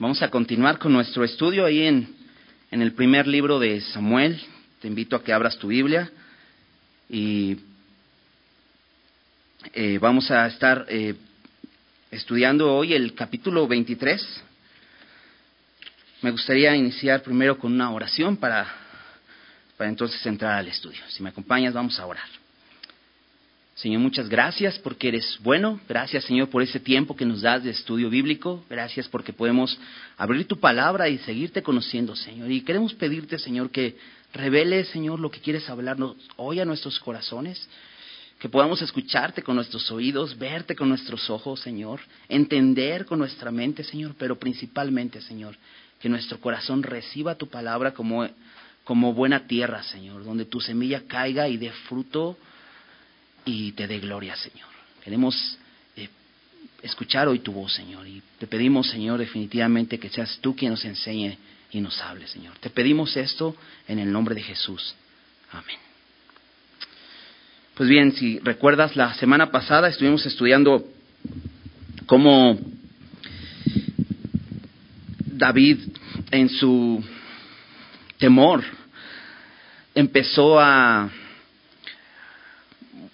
Vamos a continuar con nuestro estudio ahí en, en el primer libro de Samuel. Te invito a que abras tu Biblia y eh, vamos a estar eh, estudiando hoy el capítulo 23. Me gustaría iniciar primero con una oración para, para entonces entrar al estudio. Si me acompañas, vamos a orar. Señor, muchas gracias porque eres bueno. Gracias, Señor, por ese tiempo que nos das de estudio bíblico. Gracias porque podemos abrir tu palabra y seguirte conociendo, Señor. Y queremos pedirte, Señor, que revele, Señor, lo que quieres hablarnos hoy a nuestros corazones. Que podamos escucharte con nuestros oídos, verte con nuestros ojos, Señor. Entender con nuestra mente, Señor. Pero principalmente, Señor, que nuestro corazón reciba tu palabra como, como buena tierra, Señor. Donde tu semilla caiga y dé fruto y te dé gloria, Señor. Queremos eh, escuchar hoy tu voz, Señor, y te pedimos, Señor, definitivamente que seas tú quien nos enseñe y nos hable, Señor. Te pedimos esto en el nombre de Jesús. Amén. Pues bien, si recuerdas, la semana pasada estuvimos estudiando cómo David en su temor empezó a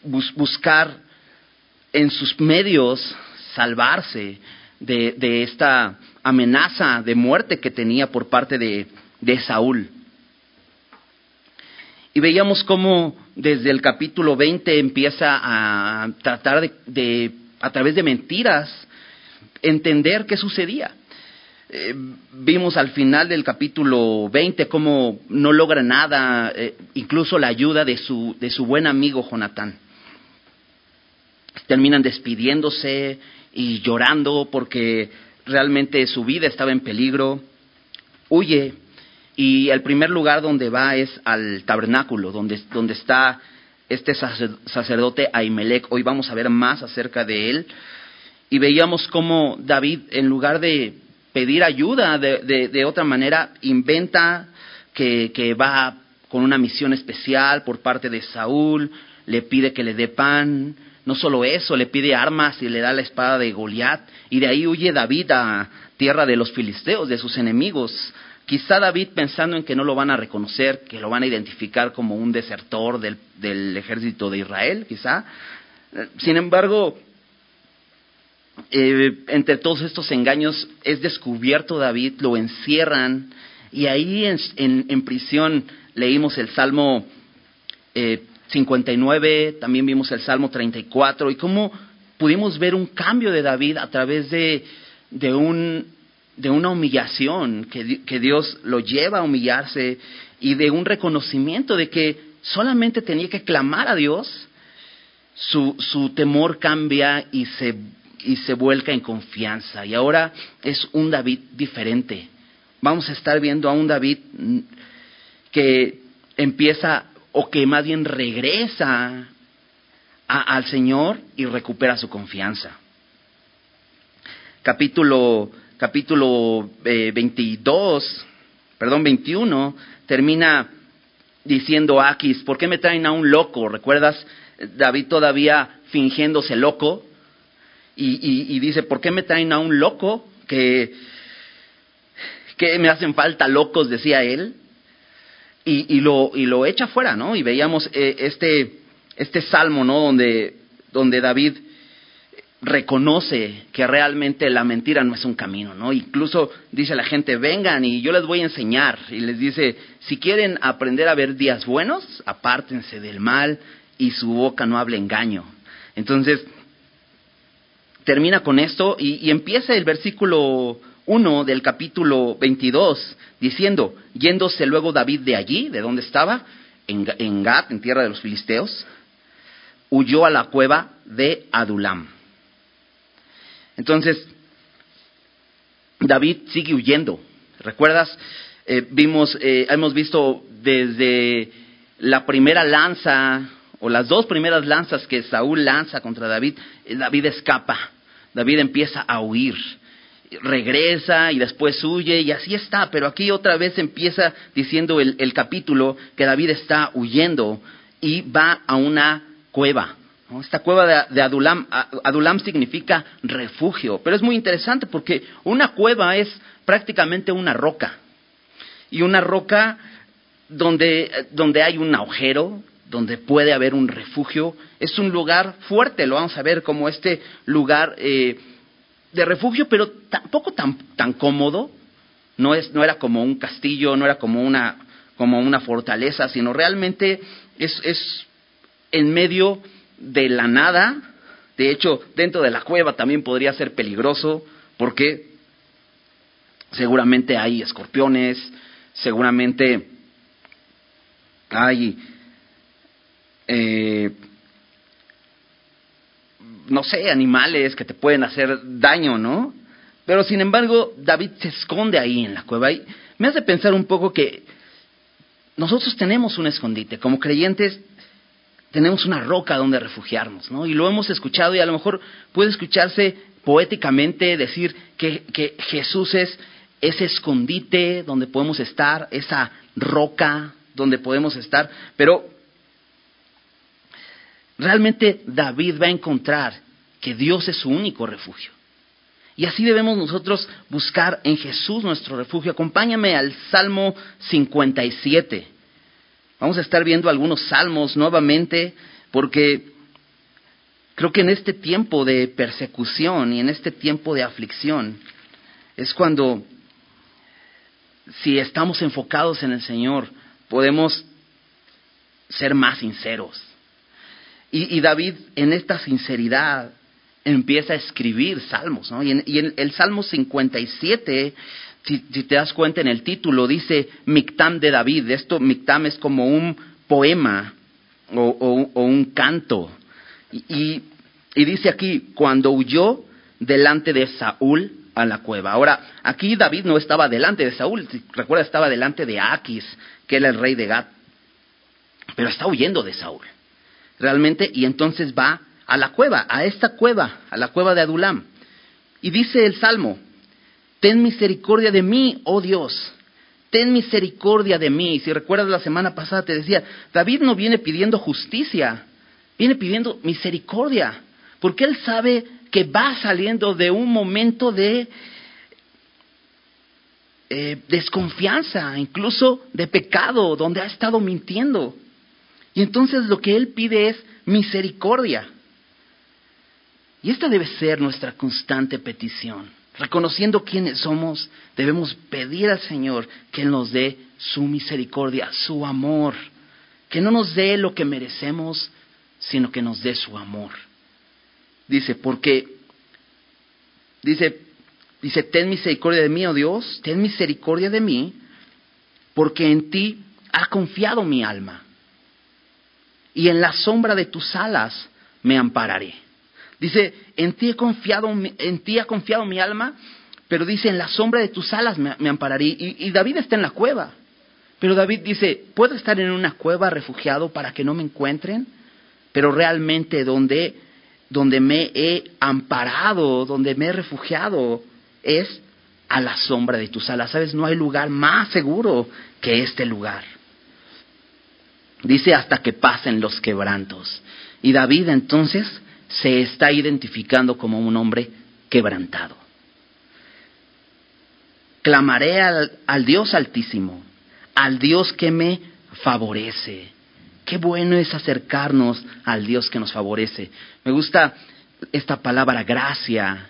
buscar en sus medios salvarse de, esta amenaza de muerte que tenía por parte de, Saúl. Y veíamos cómo desde el capítulo 20 empieza a tratar de, a través de mentiras, entender qué sucedía. Eh, vimos al final del capítulo 20 cómo no logra nada, eh, incluso la ayuda de su, de su buen amigo Jonatán terminan despidiéndose y llorando porque realmente su vida estaba en peligro, huye y el primer lugar donde va es al tabernáculo, donde, donde está este sacerdote Ahimelech. Hoy vamos a ver más acerca de él. Y veíamos cómo David, en lugar de pedir ayuda de, de, otra manera, inventa que, que va con una misión especial por parte de Saúl, le pide que le dé pan, no solo eso, le pide armas y le da la espada de Goliat, y de ahí huye David a tierra de los filisteos, de sus enemigos. Quizá David pensando en que no lo van a reconocer, que lo van a identificar como un desertor del, ejército de Israel, quizá. Sin embargo, eh, entre todos estos engaños es descubierto David, lo encierran, y ahí en, prisión leímos el Salmo eh, 59, también vimos el Salmo 34 y cómo pudimos ver un cambio de David a través de, de, un, de una humillación, que, que Dios lo lleva a humillarse y de un reconocimiento de que solamente tenía que clamar a Dios, su, su temor cambia y se, y se vuelca en confianza. Y ahora es un David diferente. Vamos a estar viendo a un David que empieza o que más bien regresa al Señor y recupera su confianza. Capítulo, capítulo 22, eh, perdón, 21, termina diciendo Aquis, ¿por qué me traen a un loco? ¿Recuerdas David todavía fingiéndose loco? Y, y, dice, ¿por qué me traen a un loco? Que, que me hacen falta locos, decía él y, y, lo, y lo echa fuera, ¿no? Y veíamos eh, este, este salmo, ¿no? Donde, donde David reconoce que realmente la mentira no es un camino, ¿no? Incluso dice la gente, vengan y yo les voy a enseñar. Y les dice, si quieren aprender a ver días buenos, apártense del mal y su boca no hable engaño. Entonces, termina con esto y empieza el versículo 1 del capítulo 22, diciendo, yéndose luego David de allí, de donde estaba, en, en Gad, en tierra de los filisteos, huyó a la cueva de Adulam. Entonces, David sigue huyendo. ¿Recuerdas? Eh, vimos, eh, hemos visto desde la primera lanza, o las dos primeras lanzas que Saúl lanza contra David, eh, David escapa. David empieza a huir regresa y después huye y así está, pero aquí otra vez empieza diciendo el, capítulo que David está huyendo y va a una cueva. Esta cueva de, Adulam, Adulam significa refugio, pero es muy interesante porque una cueva es prácticamente una roca. Y una roca donde, donde hay un agujero, donde puede haber un refugio. Es un lugar fuerte, lo vamos a ver como este lugar eh, de refugio, pero tampoco tan, tan cómodo. No, es, no era como un castillo, no era como una, como una fortaleza, sino realmente es, es en medio de la nada. De hecho, dentro de la cueva también podría ser peligroso, porque seguramente hay escorpiones, seguramente hay, eh, no sé, animales que te pueden hacer daño, ¿no? Pero sin embargo, David se esconde ahí en la cueva y me hace pensar un poco que nosotros tenemos un escondite, como creyentes tenemos una roca donde refugiarnos, ¿no? Y lo hemos escuchado y a lo mejor puede escucharse poéticamente decir que, que Jesús es ese escondite donde podemos estar, esa roca donde podemos estar, pero realmente David va a encontrar que Dios es su único refugio. Y así debemos nosotros buscar en Jesús nuestro refugio. Acompáñame al Salmo 57. Vamos a estar viendo algunos salmos nuevamente porque creo que en este tiempo de persecución y en este tiempo de aflicción es cuando, si estamos enfocados en el Señor, podemos ser más sinceros. Y, David en esta sinceridad empieza a escribir salmos, ¿no? Y en, el Salmo 57, si, si, te das cuenta en el título, dice Mictam de David. Esto, Mictam es como un poema o, un canto. Y, y, dice aquí, cuando huyó delante de Saúl a la cueva. Ahora, aquí David no estaba delante de Saúl, recuerda, estaba delante de Aquis, que era el rey de Gad. Pero está huyendo de Saúl, realmente, y entonces va a la cueva, a esta cueva, a la cueva de Adulam. Y dice el Salmo, ten misericordia de mí, oh Dios, ten misericordia de mí. Y si recuerdas la semana pasada te decía, David no viene pidiendo justicia, viene pidiendo misericordia, porque él sabe que va saliendo de un momento de eh, desconfianza, incluso de pecado, donde ha estado mintiendo. Y entonces lo que Él pide es misericordia. Y esta debe ser nuestra constante petición. Reconociendo quiénes somos, debemos pedir al Señor que nos dé su misericordia, su amor. Que no nos dé lo que merecemos, sino que nos dé su amor. Dice, porque, dice, Dice, ten misericordia de mí, oh Dios, ten misericordia de mí, porque en ti ha confiado mi alma. Y en la sombra de tus alas me ampararé. Dice, en ti, he confiado, en ti ha confiado mi alma, pero dice, en la sombra de tus alas me, ampararé. Y, y David está en la cueva. Pero David dice, puedo estar en una cueva refugiado para que no me encuentren, pero realmente donde, donde me he amparado, donde me he refugiado, es a la sombra de tus alas. Sabes, no hay lugar más seguro que este lugar. Dice hasta que pasen los quebrantos. Y David entonces se está identificando como un hombre quebrantado. Clamaré al, al Dios altísimo, al Dios que me favorece. Qué bueno es acercarnos al Dios que nos favorece. Me gusta esta palabra gracia,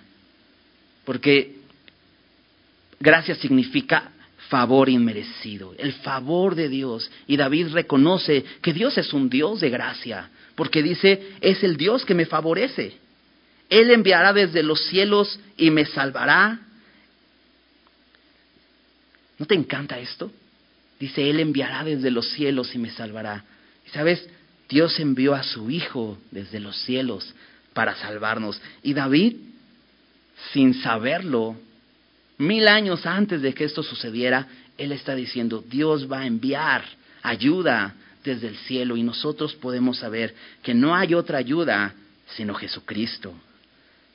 porque Gracia significa favor inmerecido, el favor de Dios. Y David reconoce que Dios es un Dios de gracia, porque dice, es el Dios que me favorece. Él enviará desde los cielos y me salvará. ¿No te encanta esto? Dice, Él enviará desde los cielos y me salvará. Y sabes, Dios envió a su Hijo desde los cielos para salvarnos. Y David, sin saberlo, Mil años antes de que esto sucediera, Él está diciendo, Dios va a enviar ayuda desde el cielo y nosotros podemos saber que no hay otra ayuda sino Jesucristo.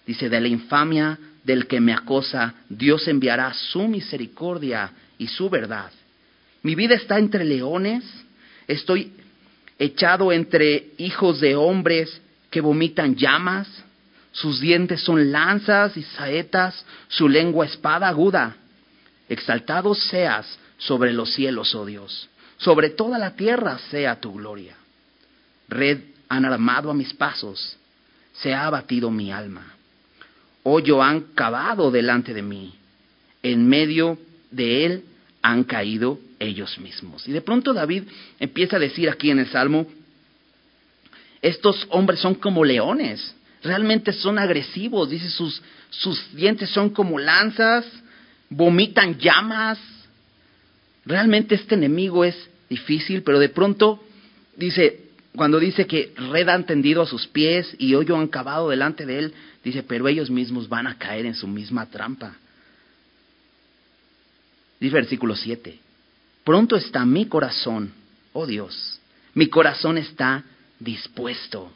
Dice, de la infamia del que me acosa, Dios enviará su misericordia y su verdad. Mi vida está entre leones, estoy echado entre hijos de hombres que vomitan llamas, sus dientes son lanzas y saetas, su lengua espada aguda. Exaltado seas sobre los cielos, oh Dios. Sobre toda la tierra sea tu gloria. Red han armado a mis pasos, se ha abatido mi alma. Hoyo han cavado delante de mí, en medio de él han caído ellos mismos. Y de pronto David empieza a decir aquí en el Salmo, estos hombres son como leones, realmente son agresivos, dice sus, sus dientes son como lanzas, vomitan llamas. Realmente este enemigo es difícil, pero de pronto dice, cuando dice que red han tendido a sus pies y hoyo han cavado delante de él, dice, pero ellos mismos van a caer en su misma trampa. Dice versículo 7, pronto está mi corazón, oh Dios, mi corazón está dispuesto.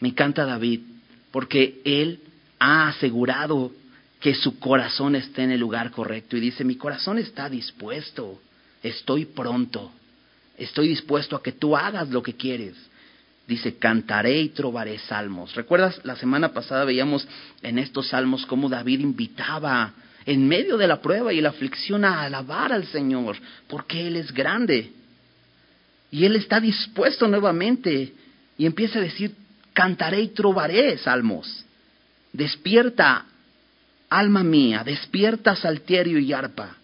Me encanta David, porque él ha asegurado que su corazón esté en el lugar correcto y dice, mi corazón está dispuesto, estoy pronto, estoy dispuesto a que tú hagas lo que quieres. Dice, cantaré y trobaré salmos. ¿Recuerdas? La semana pasada veíamos en estos salmos cómo David invitaba en medio de la prueba y la aflicción a alabar al Señor, porque Él es grande. Y Él está dispuesto nuevamente y empieza a decir, cantaré y trobaré salmos. Despierta, alma mía, despierta salterio y arpa.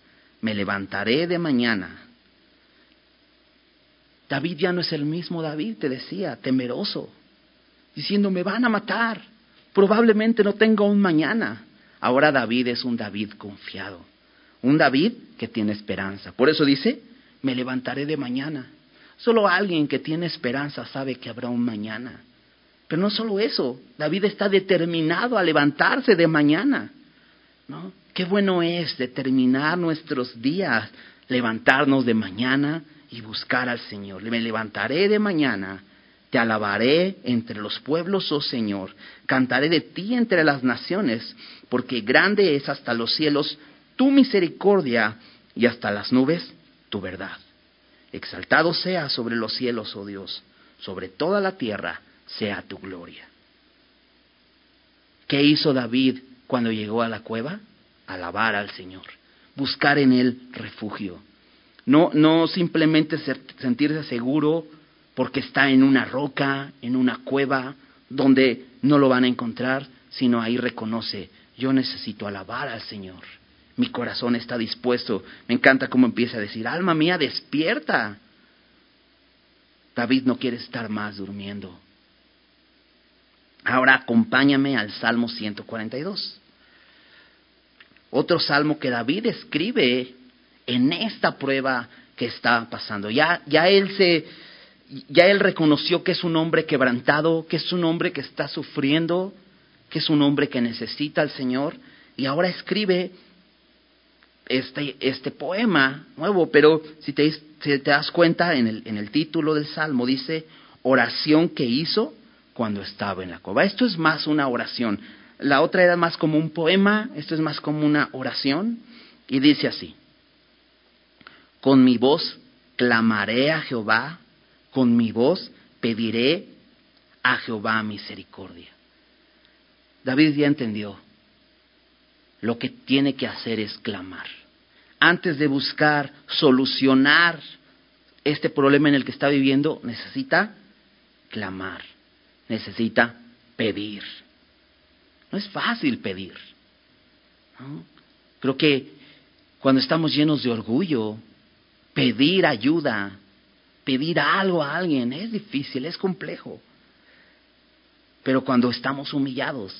Me levantaré de mañana. David ya no es el mismo David, te decía, temeroso, diciendo, me van a matar, probablemente no tenga un mañana. Ahora David es un David confiado, un David que tiene esperanza. Por eso dice, me levantaré de mañana. Solo alguien que tiene esperanza sabe que habrá un mañana. Pero no solo eso, David está determinado a levantarse de mañana. ¿no? Qué bueno es determinar nuestros días, levantarnos de mañana y buscar al Señor. Me levantaré de mañana, te alabaré entre los pueblos, oh Señor, cantaré de ti entre las naciones, porque grande es hasta los cielos tu misericordia y hasta las nubes tu verdad. Exaltado sea sobre los cielos, oh Dios, sobre toda la tierra sea tu gloria. ¿Qué hizo David cuando llegó a la cueva? Alabar al Señor, buscar en él refugio. No, no simplemente sentirse seguro porque está en una roca, en una cueva, donde no lo van a encontrar, sino ahí reconoce, yo necesito alabar al Señor. Mi corazón está dispuesto. Me encanta cómo empieza a decir, alma mía, despierta. David no quiere estar más durmiendo. Ahora acompáñame al Salmo 142. Otro salmo que David escribe en esta prueba que está pasando. Ya, ya él se, ya él reconoció que es un hombre quebrantado, que es un hombre que está sufriendo, que es un hombre que necesita al Señor, y ahora escribe este, este poema nuevo, pero si te, si te das cuenta en el, en el título del Salmo dice oración que hizo cuando estaba en la cueva. Esto es más una oración. La otra era más como un poema, esto es más como una oración. Y dice así, con mi voz clamaré a Jehová, con mi voz pediré a Jehová misericordia. David ya entendió, lo que tiene que hacer es clamar. Antes de buscar solucionar este problema en el que está viviendo, necesita clamar necesita pedir. No es fácil pedir. Creo que cuando estamos llenos de orgullo, pedir ayuda, pedir algo a alguien es difícil, es complejo. Pero cuando estamos humillados,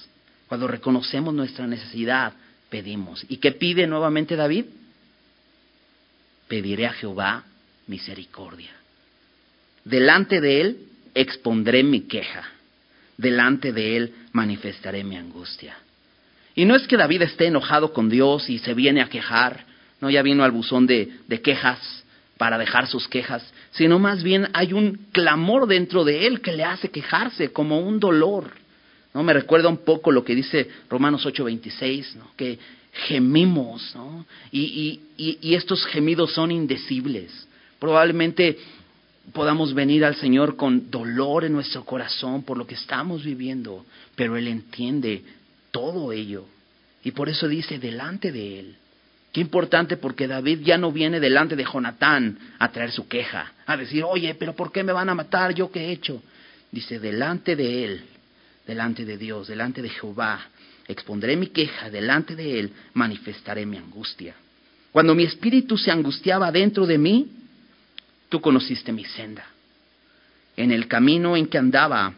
cuando reconocemos nuestra necesidad, pedimos. ¿Y qué pide nuevamente David? Pediré a Jehová misericordia. Delante de él expondré mi queja delante de Él manifestaré mi angustia. Y no es que David esté enojado con Dios y se viene a quejar, no ya vino al buzón de, de quejas para dejar sus quejas, sino más bien hay un clamor dentro de él que le hace quejarse como un dolor. ¿no? Me recuerda un poco lo que dice Romanos 8:26, ¿no? que gemimos, ¿no? y, y, y estos gemidos son indecibles. Probablemente podamos venir al Señor con dolor en nuestro corazón por lo que estamos viviendo, pero Él entiende todo ello. Y por eso dice, delante de Él Qué importante porque David ya no viene delante de Jonatán a traer su queja, a decir, oye, pero ¿por qué me van a matar? ¿Yo qué he hecho? Dice, delante de él, delante de Dios, delante de Jehová, expondré mi queja, delante de él manifestaré mi angustia. Cuando mi espíritu se angustiaba dentro de mí, tú conociste mi senda. En el camino en que andaba,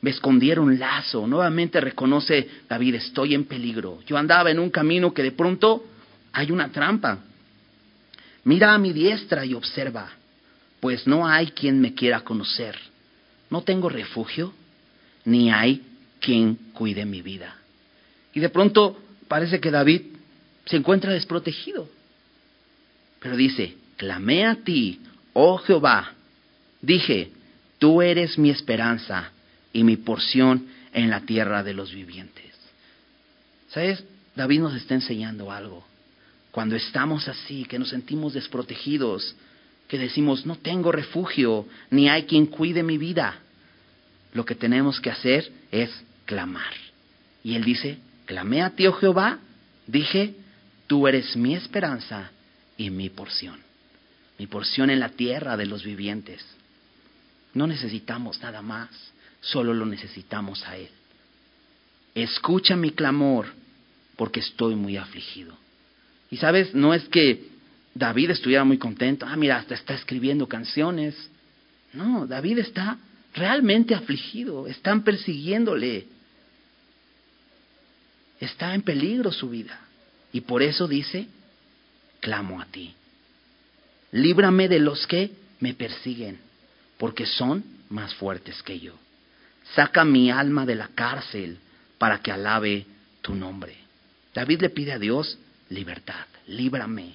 me escondieron lazo. Nuevamente reconoce David, estoy en peligro. Yo andaba en un camino que de pronto hay una trampa. Mira a mi diestra y observa, pues no hay quien me quiera conocer. No tengo refugio, ni hay quien cuide mi vida. Y de pronto parece que David se encuentra desprotegido. Pero dice, clamé a ti, oh Jehová. Dije, tú eres mi esperanza y mi porción en la tierra de los vivientes. ¿Sabes? David nos está enseñando algo. Cuando estamos así, que nos sentimos desprotegidos, que decimos, no tengo refugio, ni hay quien cuide mi vida, lo que tenemos que hacer es clamar. Y él dice, clamé a ti, oh Jehová, dije, tú eres mi esperanza y mi porción, mi porción en la tierra de los vivientes. No necesitamos nada más, solo lo necesitamos a Él. Escucha mi clamor, porque estoy muy afligido. Y sabes, no es que David estuviera muy contento, ah, mira, hasta está escribiendo canciones. No, David está realmente afligido, están persiguiéndole. Está en peligro su vida. Y por eso dice, clamo a ti. Líbrame de los que me persiguen, porque son más fuertes que yo. Saca mi alma de la cárcel para que alabe tu nombre. David le pide a Dios libertad, líbrame.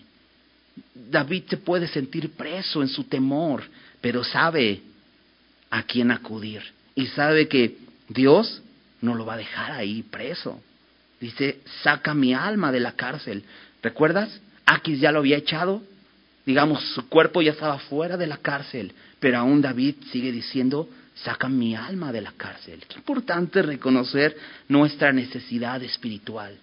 David se puede sentir preso en su temor, pero sabe a quién acudir y sabe que Dios no lo va a dejar ahí preso. Dice, saca mi alma de la cárcel. ¿Recuerdas? Aquis ya lo había echado. Digamos, su cuerpo ya estaba fuera de la cárcel, pero aún David sigue diciendo, saca mi alma de la cárcel. Qué importante reconocer nuestra necesidad espiritual.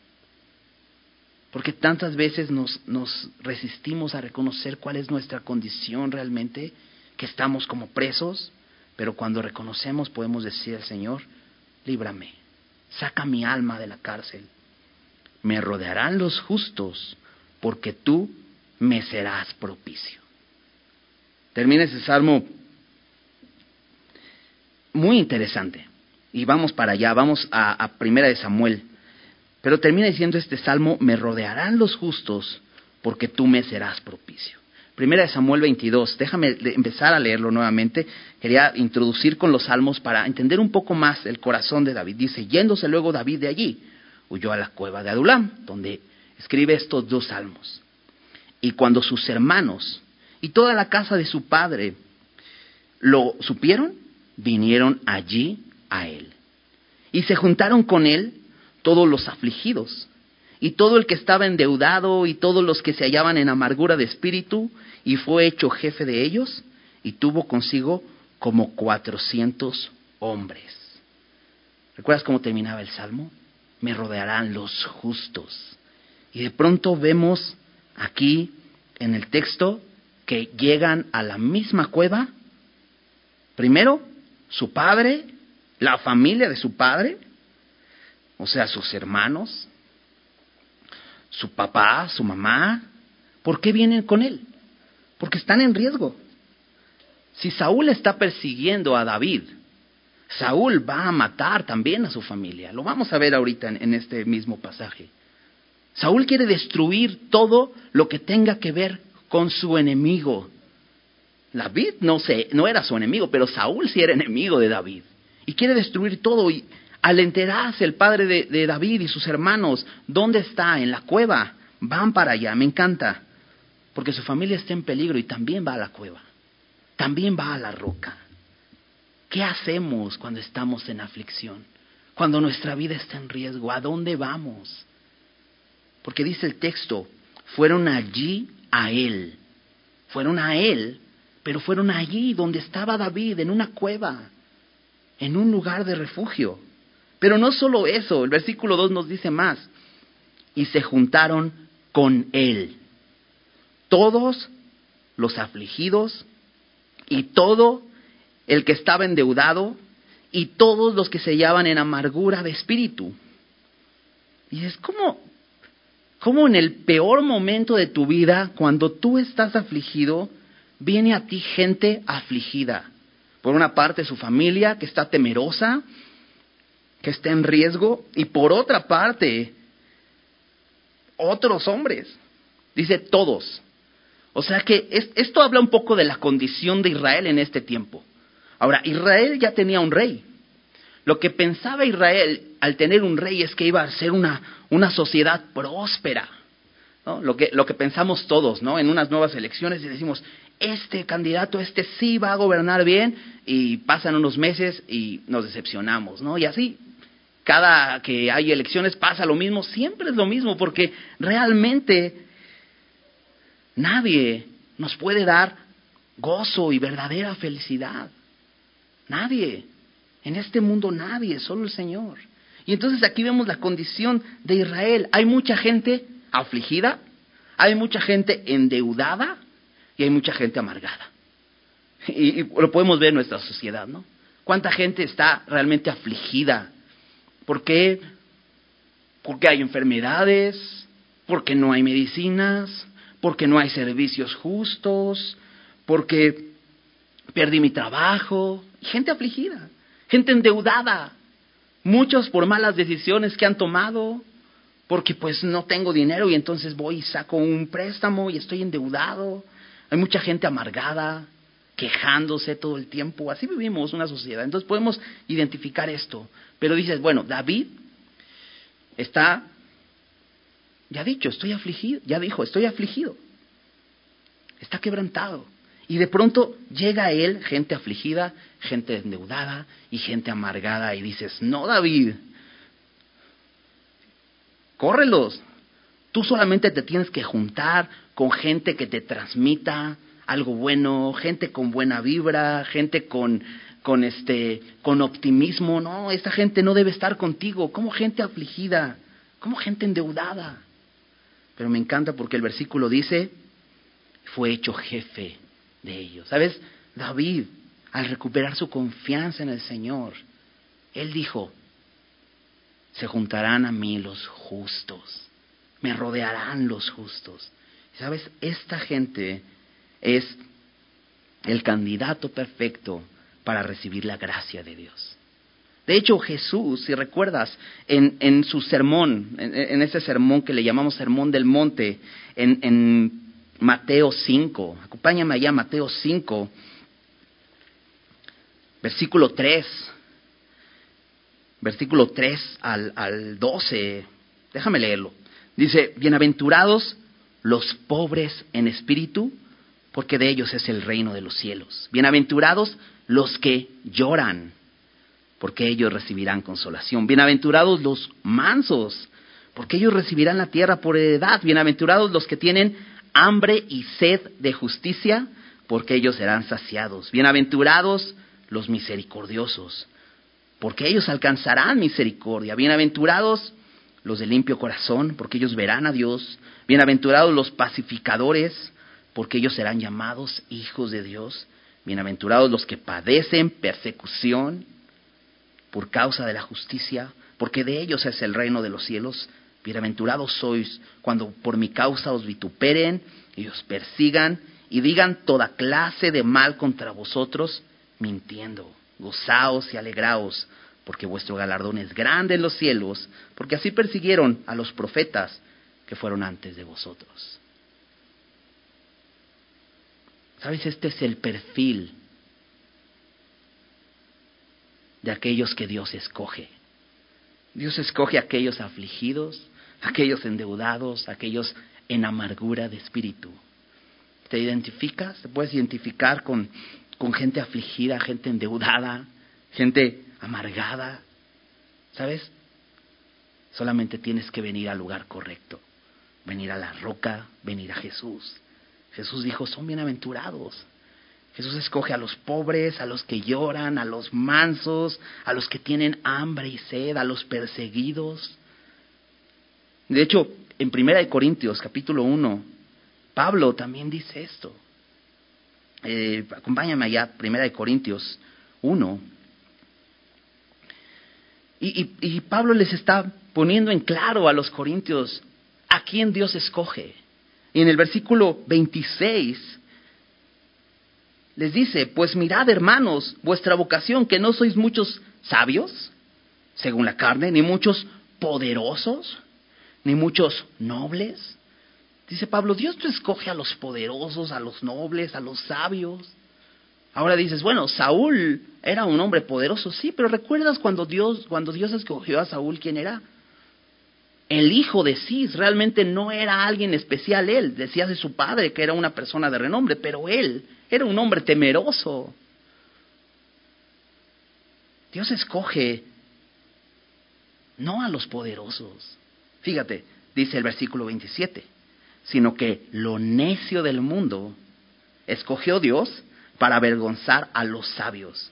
Porque tantas veces nos, nos resistimos a reconocer cuál es nuestra condición realmente, que estamos como presos, pero cuando reconocemos podemos decir al Señor, líbrame, saca mi alma de la cárcel. Me rodearán los justos, porque tú me serás propicio. Termina ese salmo muy interesante. Y vamos para allá, vamos a, a Primera de Samuel pero termina diciendo este salmo, me rodearán los justos porque tú me serás propicio. Primera de Samuel 22, déjame empezar a leerlo nuevamente. Quería introducir con los salmos para entender un poco más el corazón de David. Dice, yéndose luego David de allí, huyó a la cueva de Adulam, donde escribe estos dos salmos. Y cuando sus hermanos y toda la casa de su padre lo supieron, vinieron allí a él. Y se juntaron con él todos los afligidos, y todo el que estaba endeudado, y todos los que se hallaban en amargura de espíritu, y fue hecho jefe de ellos, y tuvo consigo como cuatrocientos hombres. ¿Recuerdas cómo terminaba el salmo? Me rodearán los justos. Y de pronto vemos aquí en el texto que llegan a la misma cueva, primero su padre, la familia de su padre, o sea, sus hermanos, su papá, su mamá, ¿por qué vienen con él? Porque están en riesgo. Si Saúl está persiguiendo a David, Saúl va a matar también a su familia. Lo vamos a ver ahorita en, este mismo pasaje. Saúl quiere destruir todo lo que tenga que ver con su enemigo. David no, sé, no era su enemigo, pero Saúl sí era enemigo de David. Y quiere destruir todo. Y al enterarse el padre de, David y sus hermanos, ¿dónde está? En la cueva. Van para allá, me encanta. Porque su familia está en peligro y también va a la cueva. También va a la roca. ¿Qué hacemos cuando estamos en aflicción? Cuando nuestra vida está en riesgo, ¿a dónde vamos? Porque dice el texto, fueron allí a él. Fueron a él, pero fueron allí donde estaba David, en una cueva, en un lugar de refugio. Pero no solo eso, el versículo 2 nos dice más. Y se juntaron con él todos los afligidos y todo el que estaba endeudado y todos los que se hallaban en amargura de espíritu. Y es como, como en el peor momento de tu vida, cuando tú estás afligido, viene a ti gente afligida. Por una parte su familia que está temerosa, que está en riesgo, y por otra parte otros hombres. Dice todos. O sea que esto habla un poco de la condición de Israel en este tiempo. Ahora, Israel ya tenía un rey. Lo que pensaba Israel al tener un rey es que iba a ser una, una sociedad próspera. Lo, que, lo que pensamos todos, ¿no? En unas nuevas elecciones y decimos, este candidato, este sí va a gobernar bien, y pasan unos meses y nos decepcionamos, ¿no? Y así, cada que hay elecciones pasa lo mismo, siempre es lo mismo, porque realmente nadie nos puede dar gozo y verdadera felicidad. Nadie. En este mundo nadie, solo el Señor. Y entonces aquí vemos la condición de Israel. Hay mucha gente afligida, hay mucha gente endeudada y hay mucha gente amargada. Y, lo podemos ver en nuestra sociedad, ¿no? ¿Cuánta gente está realmente afligida? ¿Por qué? Porque hay enfermedades, porque no hay medicinas, porque no hay servicios justos, porque perdí mi trabajo, gente afligida, gente endeudada, muchos por malas decisiones que han tomado, porque pues no tengo dinero y entonces voy y saco un préstamo y estoy endeudado. Hay mucha gente amargada, quejándose todo el tiempo. Así vivimos una sociedad. Entonces podemos identificar esto. Pero dices, bueno, David está, ya dicho, estoy afligido, ya dijo, estoy afligido. Está quebrantado. Y de pronto llega él gente afligida, gente endeudada y gente amargada y dices, no David, córrelos. Tú solamente te tienes que juntar con gente que te transmita algo bueno, gente con buena vibra, gente con, con este, con optimismo. No, esta gente no debe estar contigo. Como gente afligida, como gente endeudada. Pero me encanta porque el versículo dice, fue hecho jefe de ellos. ¿Sabes? David, al recuperar su confianza en el Señor, él dijo, se juntarán a mí los justos, me rodearán los justos. ¿Sabes? Esta gente es el candidato perfecto para recibir la gracia de Dios. De hecho, Jesús, si recuerdas, en, en su sermón, en, ese sermón que le llamamos Sermón del Monte, en, en Mateo 5. Acompáñame allá, Mateo 5, versículo 3. Versículo 3 al, al 12. Déjame leerlo. Dice, bienaventurados los pobres en espíritu, porque de ellos es el reino de los cielos. Bienaventurados los que lloran, porque ellos recibirán consolación. Bienaventurados los mansos, porque ellos recibirán la tierra por heredad. Bienaventurados los que tienen hambre y sed de justicia, porque ellos serán saciados. Bienaventurados los misericordiosos, porque ellos alcanzarán misericordia. Bienaventurados los de limpio corazón, porque ellos verán a Dios. Bienaventurados los pacificadores, porque ellos serán llamados hijos de Dios. Bienaventurados los que padecen persecución por causa de la justicia, porque de ellos es el reino de los cielos. Bienaventurados sois cuando por mi causa os vituperen y os persigan y digan toda clase de mal contra vosotros, mintiendo. Gozaos y alegraos, porque vuestro galardón es grande en los cielos, porque así persiguieron a los profetas que fueron antes de vosotros. ¿Sabes? Este es el perfil de aquellos que Dios escoge. Dios escoge a aquellos afligidos, aquellos endeudados, aquellos en amargura de espíritu. ¿Te identificas? ¿Te puedes identificar con, con gente afligida, gente endeudada, gente amargada? ¿Sabes? Solamente tienes que venir al lugar correcto, venir a la roca, venir a Jesús. Jesús dijo, son bienaventurados. Jesús escoge a los pobres, a los que lloran, a los mansos, a los que tienen hambre y sed, a los perseguidos. De hecho, en Primera de Corintios, capítulo 1, Pablo también dice esto. Eh, acompáñame allá, Primera de Corintios 1. y Pablo les está poniendo en claro a los corintios a quién Dios escoge. Y en el versículo 26 les dice, pues mirad hermanos, vuestra vocación, que no sois muchos sabios, según la carne, ni muchos poderosos, ni muchos nobles. Dice Pablo, Dios no escoge a los poderosos, a los nobles, a los sabios. Ahora dices, bueno, Saúl era un hombre poderoso, sí, pero ¿recuerdas cuando Dios, cuando Dios escogió a Saúl, quién era? El hijo de Cis realmente no era alguien especial él, decía de su padre que era una persona de renombre, pero él era un hombre temeroso. Dios escoge no a los poderosos. Fíjate, dice el versículo 27, sino que lo necio del mundo escogió Dios para avergonzar a los sabios.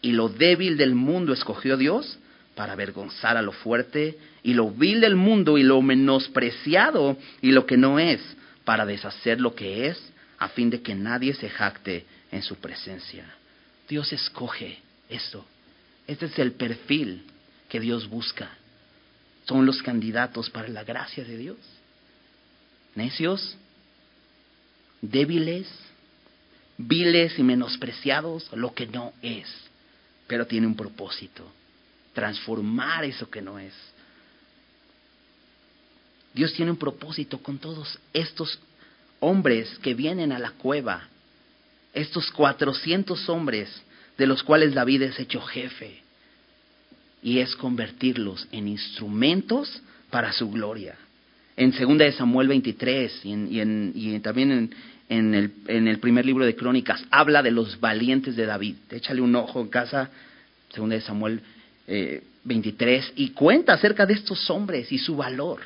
Y lo débil del mundo escogió Dios para avergonzar a lo fuerte, y lo vil del mundo y lo menospreciado y lo que no es, para deshacer lo que es, a fin de que nadie se jacte en su presencia. Dios escoge esto. Este es el perfil que Dios busca. Son los candidatos para la gracia de Dios. Necios, débiles, viles y menospreciados, lo que no es, pero tiene un propósito, transformar eso que no es. Dios tiene un propósito con todos estos hombres que vienen a la cueva, estos cuatrocientos hombres de los cuales David es hecho jefe, y es convertirlos en instrumentos para su gloria. En 2 de Samuel 23 y, y, también en, en el, en primer libro de Crónicas, habla de los valientes de David. Échale un ojo en casa, segunda de Samuel eh, 23, y cuenta acerca de estos hombres y su valor.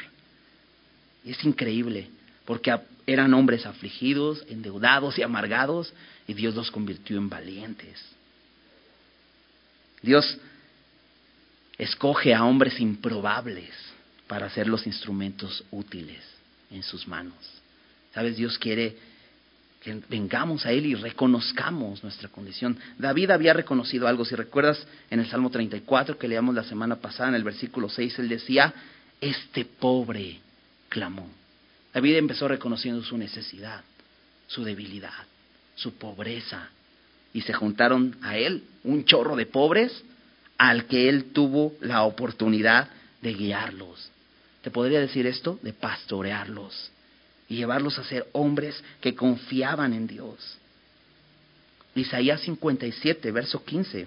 Es increíble, porque eran hombres afligidos, endeudados y amargados, y Dios los convirtió en valientes. Dios escoge a hombres improbables para ser los instrumentos útiles en sus manos. ¿Sabes? Dios quiere que vengamos a Él y reconozcamos nuestra condición. David había reconocido algo, si recuerdas en el Salmo 34 que leíamos la semana pasada, en el versículo 6, él decía, este pobre clamó. David empezó reconociendo su necesidad, su debilidad, su pobreza, y se juntaron a él un chorro de pobres al que él tuvo la oportunidad de guiarlos. ¿Te podría decir esto? De pastorearlos y llevarlos a ser hombres que confiaban en Dios. Isaías 57, verso 15.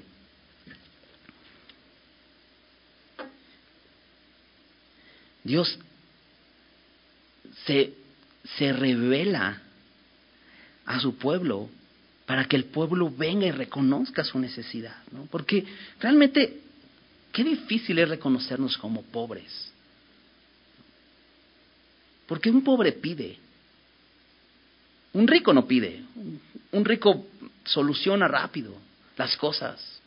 Dios se, se revela a su pueblo para que el pueblo venga y reconozca su necesidad, ¿no? Porque realmente qué difícil es reconocernos como pobres. Porque un pobre pide. Un rico no pide. Un rico soluciona rápido las cosas.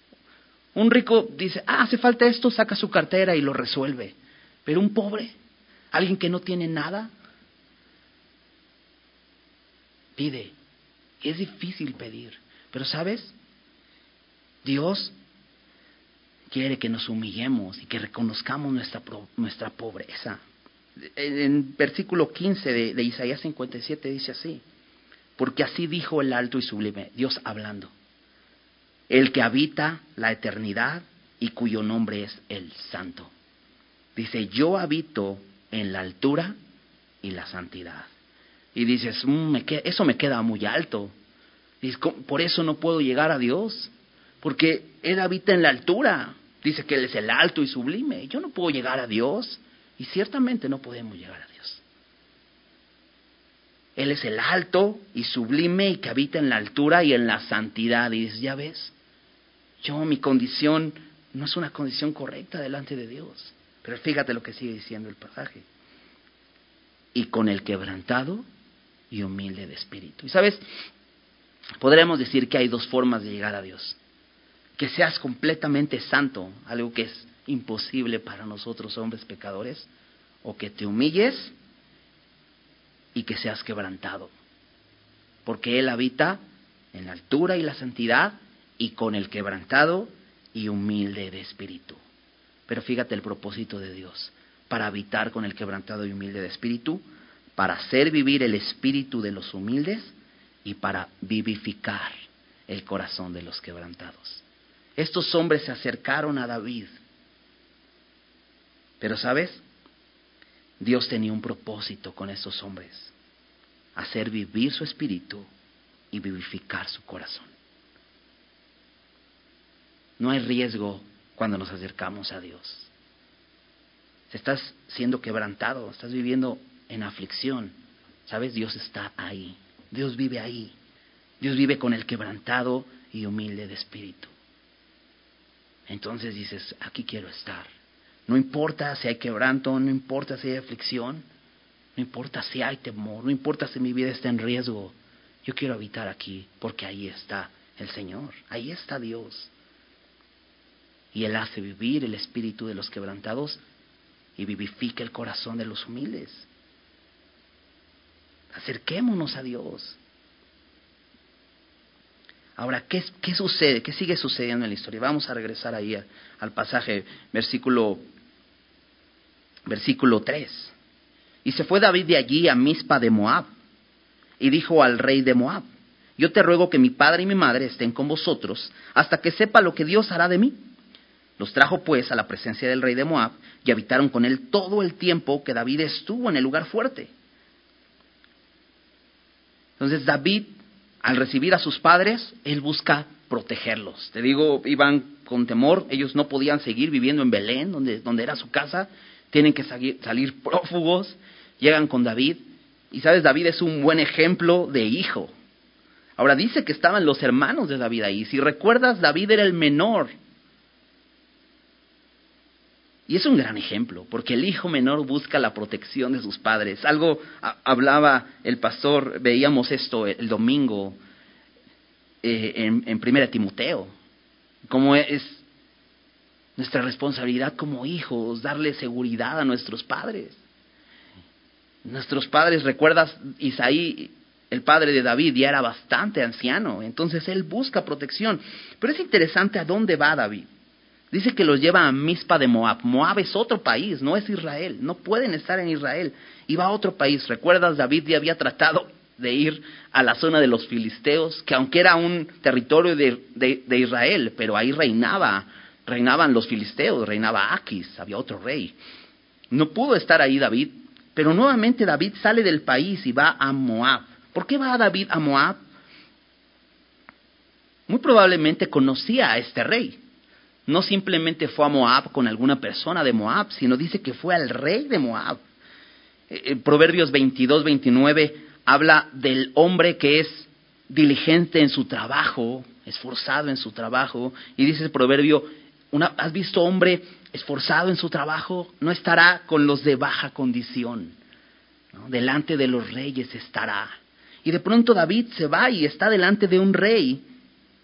Un rico dice, ah, hace falta esto, saca su cartera y lo resuelve. Pero un pobre, alguien que no tiene nada, pide. Es difícil pedir. Pero sabes, Dios quiere que nos humillemos y que reconozcamos nuestra, pobreza en versículo 15 de, de Isaías 57 dice así, porque así dijo el alto y sublime, Dios hablando, el que habita la eternidad y cuyo nombre es el santo. Dice, yo habito en la altura y la santidad. Y dices, mm, eso me queda muy alto. Dice, por eso no puedo llegar a Dios, porque Él habita en la altura. Dice que Él es el alto y sublime. Yo no puedo llegar a Dios. Y ciertamente no podemos llegar a Dios. Él es el alto y sublime y que habita en la altura y en la santidad. Y dices, ya ves, yo mi condición no es una condición correcta delante de Dios. Pero fíjate lo que sigue diciendo el pasaje. Y con el quebrantado y humilde de espíritu. Y sabes, podríamos decir que hay dos formas de llegar a Dios. Que seas completamente santo, algo que es imposible para nosotros hombres pecadores, o que te humilles y que seas quebrantado. Porque Él habita en la altura y la santidad y con el quebrantado y humilde de espíritu. Pero fíjate el propósito de Dios, para habitar con el quebrantado y humilde de espíritu, para hacer vivir el espíritu de los humildes y para vivificar el corazón de los quebrantados. Estos hombres se acercaron a David. Pero sabes, Dios tenía un propósito con esos hombres, hacer vivir su espíritu y vivificar su corazón. No hay riesgo cuando nos acercamos a Dios. Si estás siendo quebrantado, estás viviendo en aflicción, sabes, Dios está ahí. Dios vive ahí. Dios vive con el quebrantado y humilde de espíritu. Entonces dices, aquí quiero estar. No importa si hay quebranto, no importa si hay aflicción, no importa si hay temor, no importa si mi vida está en riesgo. Yo quiero habitar aquí porque ahí está el Señor, ahí está Dios. Y Él hace vivir el espíritu de los quebrantados y vivifica el corazón de los humildes. Acerquémonos a Dios. Ahora, ¿qué, ¿qué, sucede? ¿Qué sigue sucediendo en la historia? Vamos a regresar ahí al pasaje, versículo, versículo 3. Y se fue David de allí a Mispa de Moab y dijo al rey de Moab, yo te ruego que mi padre y mi madre estén con vosotros hasta que sepa lo que Dios hará de mí. Los trajo pues a la presencia del rey de Moab y habitaron con él todo el tiempo que David estuvo en el lugar fuerte. Entonces David al recibir a sus padres, él busca protegerlos. Te digo, iban con temor, ellos no podían seguir viviendo en Belén, donde, donde era su casa, tienen que salir, salir prófugos, llegan con David, y sabes, David es un buen ejemplo de hijo. Ahora dice que estaban los hermanos de David ahí. Si recuerdas, David era el menor y es un gran ejemplo, porque el hijo menor busca la protección de sus padres. Algo hablaba el pastor, veíamos esto el domingo eh, en, en Primera Timoteo, como es nuestra responsabilidad como hijos, darle seguridad a nuestros padres. Nuestros padres, recuerdas, Isaí, el padre de David, ya era bastante anciano, entonces él busca protección. Pero es interesante a dónde va David. Dice que los lleva a Mispa de Moab. Moab es otro país, no es Israel. No pueden estar en Israel. Y va a otro país. ¿Recuerdas? David ya había tratado de ir a la zona de los filisteos, que aunque era un territorio de, Israel, pero ahí reinaba, reinaban los filisteos, reinaba Aquis, había otro rey. No pudo estar ahí David, pero nuevamente David sale del país y va a Moab. ¿Por qué va David a Moab? Muy probablemente conocía a este rey no simplemente fue a Moab con alguna persona de Moab, sino dice que fue al rey de Moab. Eh, eh, Proverbios 22, 29 habla del hombre que es diligente en su trabajo, esforzado en su trabajo, y dice el proverbio, ¿has visto hombre esforzado en su trabajo? No estará con los de baja condición, delante de los reyes estará. Y de pronto David se va y está delante de un rey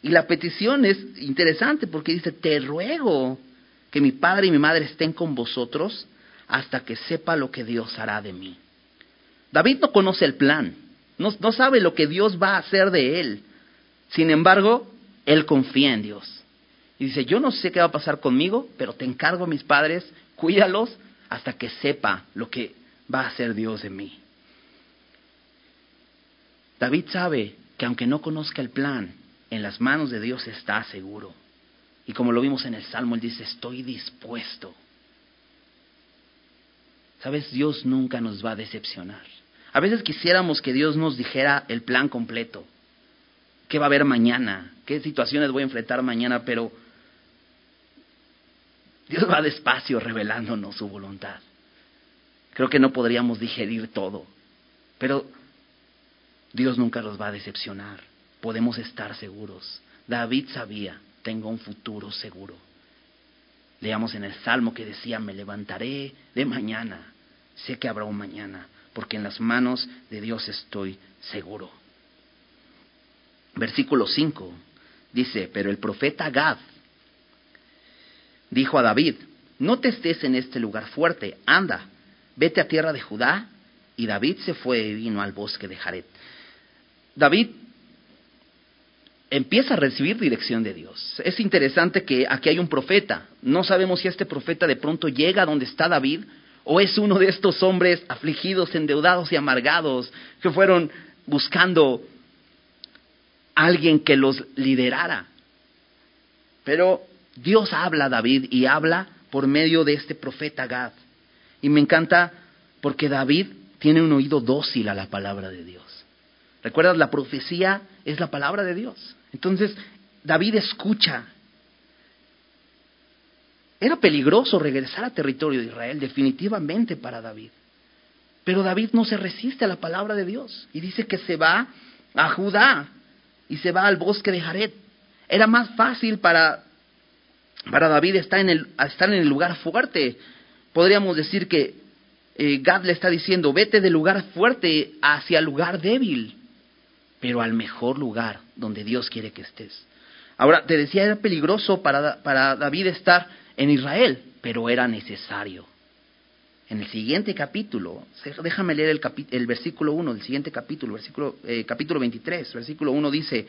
y la petición es interesante porque dice, te ruego que mi padre y mi madre estén con vosotros hasta que sepa lo que Dios hará de mí. David no conoce el plan, no, no sabe lo que Dios va a hacer de él. Sin embargo, él confía en Dios. Y dice, yo no sé qué va a pasar conmigo, pero te encargo a mis padres, cuídalos hasta que sepa lo que va a hacer Dios de mí. David sabe que aunque no conozca el plan, en las manos de Dios está seguro. Y como lo vimos en el Salmo, Él dice, estoy dispuesto. Sabes, Dios nunca nos va a decepcionar. A veces quisiéramos que Dios nos dijera el plan completo. ¿Qué va a haber mañana? ¿Qué situaciones voy a enfrentar mañana? Pero Dios va despacio revelándonos su voluntad. Creo que no podríamos digerir todo, pero Dios nunca nos va a decepcionar podemos estar seguros. David sabía, tengo un futuro seguro. Leamos en el Salmo que decía, me levantaré de mañana, sé que habrá un mañana, porque en las manos de Dios estoy seguro. Versículo 5 dice, pero el profeta Gad dijo a David, no te estés en este lugar fuerte, anda, vete a tierra de Judá, y David se fue y vino al bosque de Jared. David empieza a recibir dirección de Dios. Es interesante que aquí hay un profeta. No sabemos si este profeta de pronto llega a donde está David o es uno de estos hombres afligidos, endeudados y amargados que fueron buscando a alguien que los liderara. Pero Dios habla a David y habla por medio de este profeta Gad. Y me encanta porque David tiene un oído dócil a la palabra de Dios. ¿Recuerdas? La profecía es la palabra de Dios. Entonces, David escucha. Era peligroso regresar a territorio de Israel, definitivamente para David. Pero David no se resiste a la palabra de Dios y dice que se va a Judá y se va al bosque de Jared. Era más fácil para, para David estar en, el, estar en el lugar fuerte. Podríamos decir que eh, Gad le está diciendo, vete del lugar fuerte hacia el lugar débil pero al mejor lugar donde Dios quiere que estés. Ahora, te decía, era peligroso para, para David estar en Israel, pero era necesario. En el siguiente capítulo, déjame leer el, el versículo 1 del siguiente capítulo, versículo, eh, capítulo 23, versículo 1 dice,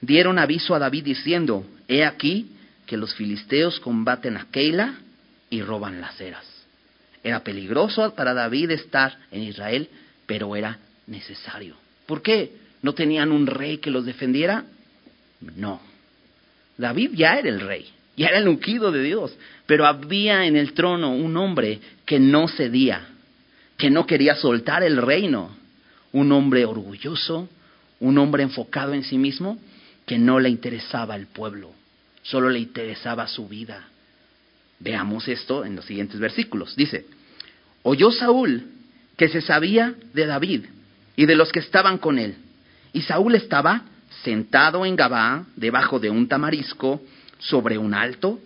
dieron aviso a David diciendo, he aquí que los filisteos combaten a Keila y roban las eras. Era peligroso para David estar en Israel, pero era necesario. ¿Por qué? ¿No tenían un rey que los defendiera? No. David ya era el rey, ya era el ungido de Dios, pero había en el trono un hombre que no cedía, que no quería soltar el reino, un hombre orgulloso, un hombre enfocado en sí mismo, que no le interesaba el pueblo, solo le interesaba su vida. Veamos esto en los siguientes versículos. Dice, oyó Saúl que se sabía de David y de los que estaban con él, y Saúl estaba sentado en Gabá, debajo de un tamarisco, sobre un alto,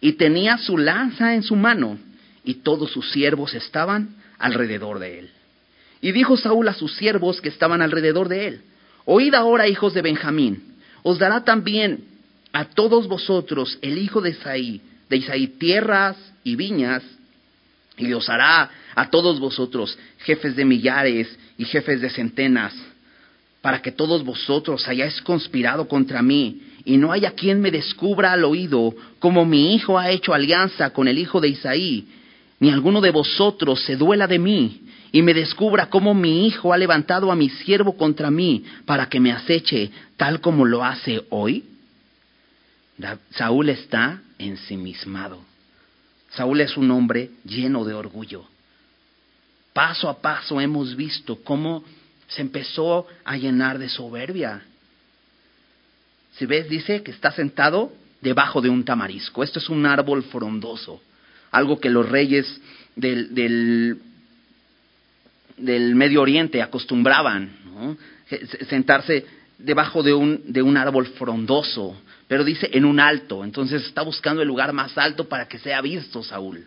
y tenía su lanza en su mano, y todos sus siervos estaban alrededor de él. Y dijo Saúl a sus siervos que estaban alrededor de él, Oíd ahora, hijos de Benjamín, os dará también a todos vosotros el hijo de Isaí, de Isaí tierras y viñas, y os hará a todos vosotros jefes de millares y jefes de centenas, para que todos vosotros hayáis conspirado contra mí, y no haya quien me descubra al oído, como mi hijo ha hecho alianza con el hijo de Isaí, ni alguno de vosotros se duela de mí, y me descubra cómo mi hijo ha levantado a mi siervo contra mí, para que me aceche tal como lo hace hoy. Saúl está ensimismado. Saúl es un hombre lleno de orgullo. Paso a paso hemos visto cómo se empezó a llenar de soberbia. Si ves, dice que está sentado debajo de un tamarisco. Esto es un árbol frondoso, algo que los reyes del, del, Medio Oriente acostumbraban, sentarse debajo de un, de un árbol frondoso, pero dice en un alto, entonces está buscando el lugar más alto para que sea visto Saúl.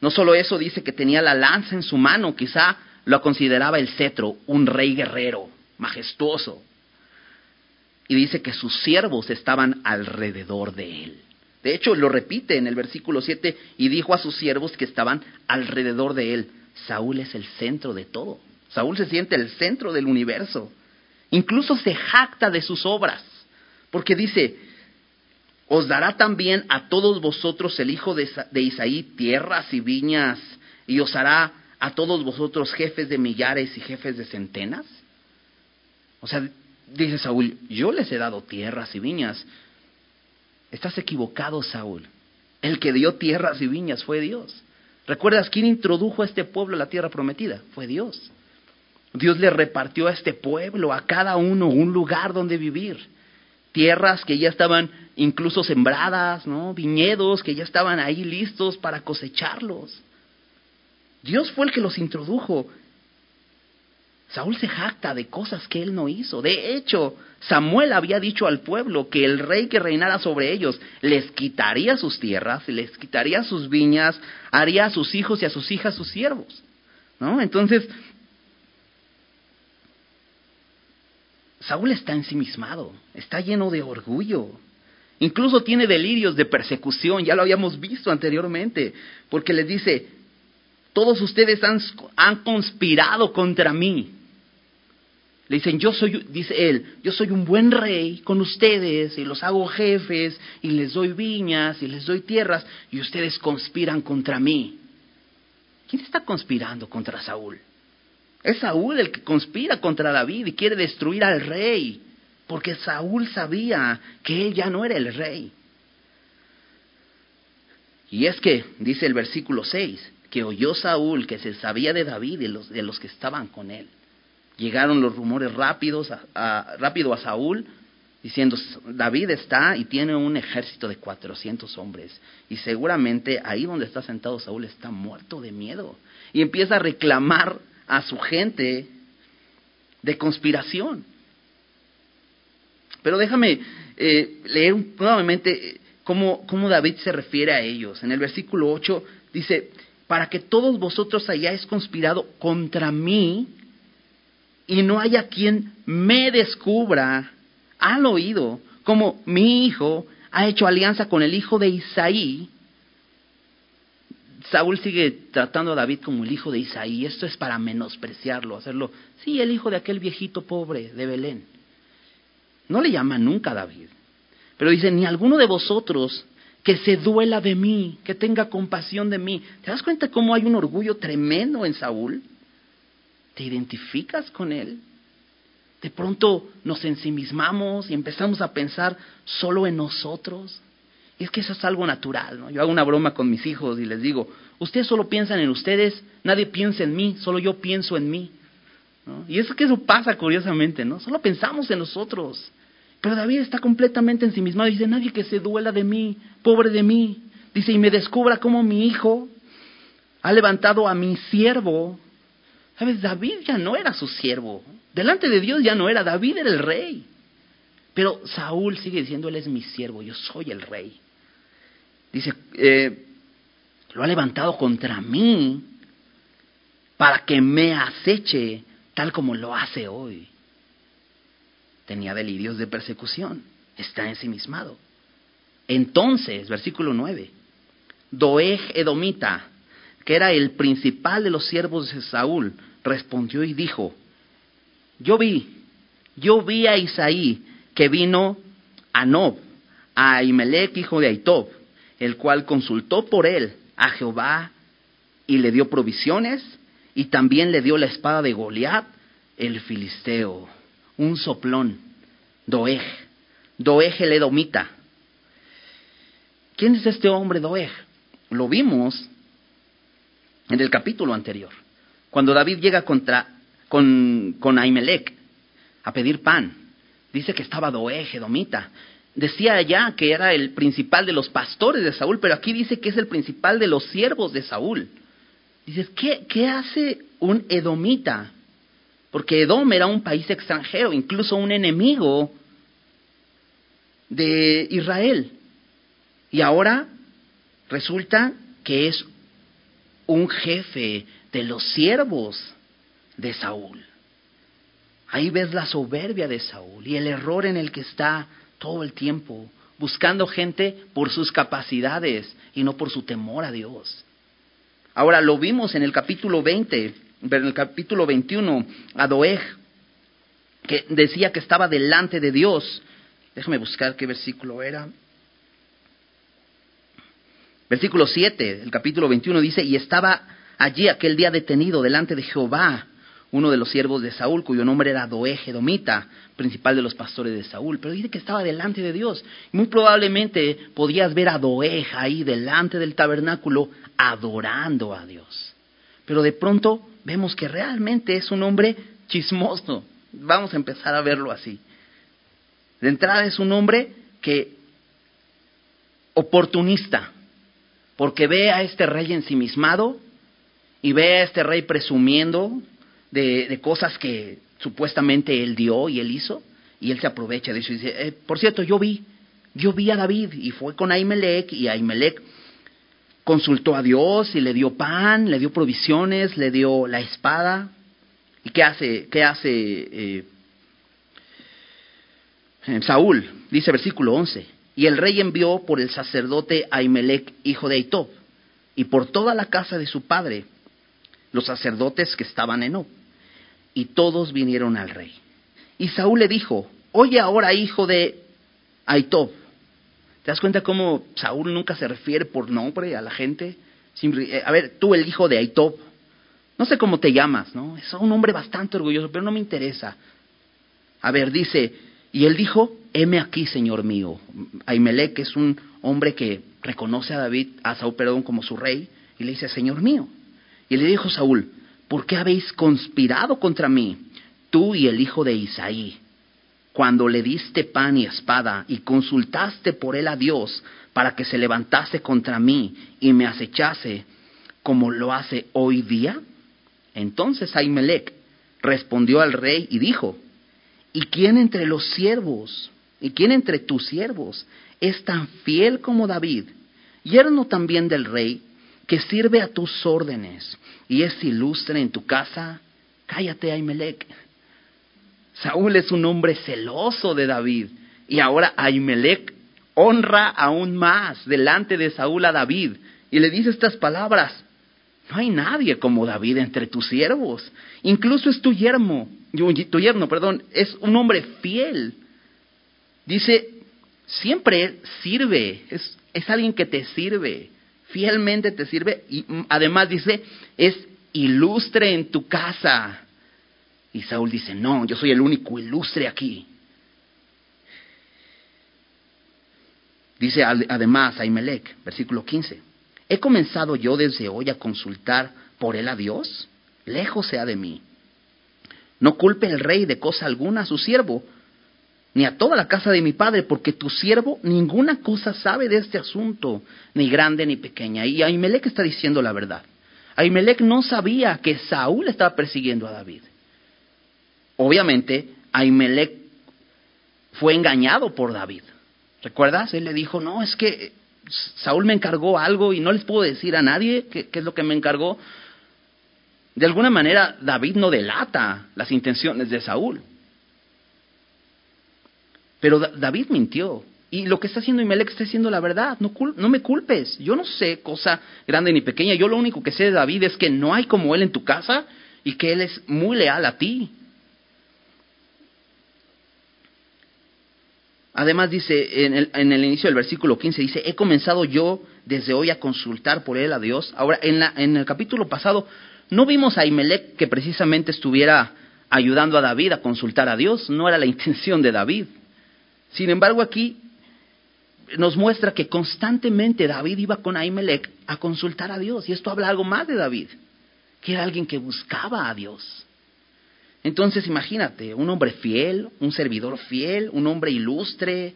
No solo eso, dice que tenía la lanza en su mano, quizá lo consideraba el cetro, un rey guerrero, majestuoso. Y dice que sus siervos estaban alrededor de él. De hecho, lo repite en el versículo 7 y dijo a sus siervos que estaban alrededor de él. Saúl es el centro de todo. Saúl se siente el centro del universo. Incluso se jacta de sus obras, porque dice, os dará también a todos vosotros el hijo de Isaí tierras y viñas, y os hará a todos vosotros jefes de millares y jefes de centenas? O sea, dice Saúl, yo les he dado tierras y viñas. Estás equivocado, Saúl. El que dio tierras y viñas fue Dios. ¿Recuerdas quién introdujo a este pueblo a la tierra prometida? Fue Dios. Dios le repartió a este pueblo, a cada uno, un lugar donde vivir. Tierras que ya estaban incluso sembradas, ¿no? Viñedos que ya estaban ahí listos para cosecharlos. Dios fue el que los introdujo. Saúl se jacta de cosas que él no hizo. De hecho, Samuel había dicho al pueblo que el rey que reinara sobre ellos les quitaría sus tierras, les quitaría sus viñas, haría a sus hijos y a sus hijas sus siervos. ¿No? Entonces, Saúl está ensimismado, está lleno de orgullo. Incluso tiene delirios de persecución, ya lo habíamos visto anteriormente, porque les dice, todos ustedes han, conspirado contra mí. Le dicen, yo soy, dice él, yo soy un buen rey con ustedes y los hago jefes y les doy viñas y les doy tierras y ustedes conspiran contra mí. ¿Quién está conspirando contra Saúl? Es Saúl el que conspira contra David y quiere destruir al rey, porque Saúl sabía que él ya no era el rey. Y es que, dice el versículo 6, que oyó Saúl que se sabía de David y los, de los que estaban con él. Llegaron los rumores rápidos a, rápido a Saúl diciendo, David está y tiene un ejército de 400 hombres. Y seguramente ahí donde está sentado Saúl está muerto de miedo. Y empieza a reclamar a su gente de conspiración. Pero déjame eh, leer nuevamente cómo, cómo David se refiere a ellos. En el versículo 8 dice, para que todos vosotros hayáis conspirado contra mí y no haya quien me descubra al oído como mi hijo ha hecho alianza con el hijo de Isaí. Saúl sigue tratando a David como el hijo de Isaí. Esto es para menospreciarlo, hacerlo. Sí, el hijo de aquel viejito pobre de Belén. No le llama nunca a David. Pero dice, ni alguno de vosotros que se duela de mí, que tenga compasión de mí. ¿Te das cuenta cómo hay un orgullo tremendo en Saúl? ¿Te identificas con él? De pronto nos ensimismamos y empezamos a pensar solo en nosotros. Y es que eso es algo natural, ¿no? Yo hago una broma con mis hijos y les digo, ustedes solo piensan en ustedes, nadie piensa en mí, solo yo pienso en mí. Y es que eso pasa curiosamente, ¿no? Solo pensamos en nosotros. Pero David está completamente ensimismado y dice, nadie que se duela de mí, pobre de mí. Dice, y me descubra cómo mi hijo ha levantado a mi siervo ¿Sabes? David ya no era su siervo. Delante de Dios ya no era. David era el rey. Pero Saúl sigue diciendo, Él es mi siervo, yo soy el rey. Dice, eh, lo ha levantado contra mí para que me aceche tal como lo hace hoy. Tenía delirios de persecución, está ensimismado. Entonces, versículo 9, Doeg Edomita, que era el principal de los siervos de Saúl, respondió y dijo, yo vi, yo vi a Isaí que vino a Nob, a Ahimelech, hijo de Aitob, el cual consultó por él a Jehová y le dio provisiones y también le dio la espada de Goliat, el filisteo, un soplón, Doeg, Doeg el edomita. ¿Quién es este hombre Doeg? Lo vimos en el capítulo anterior. Cuando David llega contra, con, con Ahimelech a pedir pan, dice que estaba Doeg, Edomita. Decía allá que era el principal de los pastores de Saúl, pero aquí dice que es el principal de los siervos de Saúl. Dices, ¿qué, qué hace un edomita? Porque Edom era un país extranjero, incluso un enemigo de Israel. Y ahora resulta que es un jefe de los siervos de Saúl. Ahí ves la soberbia de Saúl y el error en el que está todo el tiempo, buscando gente por sus capacidades y no por su temor a Dios. Ahora lo vimos en el capítulo 20, en el capítulo 21, a Doeg, que decía que estaba delante de Dios. Déjame buscar qué versículo era. Versículo 7, el capítulo 21 dice, y estaba allí aquel día detenido delante de Jehová, uno de los siervos de Saúl, cuyo nombre era Doeg Edomita, principal de los pastores de Saúl. Pero dice que estaba delante de Dios. Muy probablemente podías ver a Doeg ahí delante del tabernáculo adorando a Dios. Pero de pronto vemos que realmente es un hombre chismoso. Vamos a empezar a verlo así. De entrada es un hombre que oportunista, porque ve a este rey ensimismado y ve a este rey presumiendo de, cosas que supuestamente él dio y él hizo, y él se aprovecha de eso y dice, eh, por cierto, yo vi, yo vi a David y fue con Ahimelech y Ahimelech consultó a Dios y le dio pan, le dio provisiones, le dio la espada. ¿Y qué hace, qué hace eh, eh, Saúl? Dice versículo 11. Y el rey envió por el sacerdote Ahimelech, hijo de Aitob, y por toda la casa de su padre, los sacerdotes que estaban en Ob. Y todos vinieron al rey. Y Saúl le dijo, oye ahora, hijo de Aitob. ¿Te das cuenta cómo Saúl nunca se refiere por nombre a la gente? Eh, a ver, tú el hijo de Aitob. No sé cómo te llamas, ¿no? Es un hombre bastante orgulloso, pero no me interesa. A ver, dice, y él dijo, heme aquí, señor mío. Ahimelech es un hombre que reconoce a David, a Saúl, perdón, como su rey, y le dice, señor mío. Y le dijo Saúl, ¿por qué habéis conspirado contra mí, tú y el hijo de Isaí? Cuando le diste pan y espada y consultaste por él a Dios para que se levantase contra mí y me acechase como lo hace hoy día? Entonces Ahimelech respondió al rey y dijo, ¿y quién entre los siervos, y quién entre tus siervos es tan fiel como David, yerno también del rey, que sirve a tus órdenes y es ilustre en tu casa? Cállate, Ahimelech. Saúl es un hombre celoso de David y ahora Ahimelech honra aún más delante de Saúl a David y le dice estas palabras, no hay nadie como David entre tus siervos, incluso es tu yerno, tu yerno, perdón, es un hombre fiel. Dice, siempre sirve, es, es alguien que te sirve, fielmente te sirve y además dice, es ilustre en tu casa. Y Saúl dice, no, yo soy el único ilustre aquí. Dice además Ahimelech, versículo 15, ¿he comenzado yo desde hoy a consultar por él a Dios? Lejos sea de mí. No culpe el rey de cosa alguna a su siervo, ni a toda la casa de mi padre, porque tu siervo ninguna cosa sabe de este asunto, ni grande ni pequeña. Y Ahimelech está diciendo la verdad. Ahimelech no sabía que Saúl estaba persiguiendo a David. Obviamente, Ahimelech fue engañado por David. ¿Recuerdas? Él le dijo, no, es que Saúl me encargó algo y no les puedo decir a nadie qué, es lo que me encargó. De alguna manera, David no delata las intenciones de Saúl. Pero David mintió. Y lo que está haciendo Imelec está haciendo la verdad. No, no me culpes. Yo no sé cosa grande ni pequeña. Yo lo único que sé de David es que no hay como él en tu casa y que él es muy leal a ti. Además dice en el, en el, inicio del versículo 15, dice, he comenzado yo desde hoy a consultar por él a Dios. Ahora, en, la, en el capítulo pasado no vimos a Imelec que precisamente estuviera ayudando a David a consultar a Dios, no era la intención de David. Sin embargo, aquí nos muestra que constantemente David iba con Ahimelech a consultar a Dios, y esto habla algo más de David, que era alguien que buscaba a Dios. Entonces imagínate, un hombre fiel, un servidor fiel, un hombre ilustre,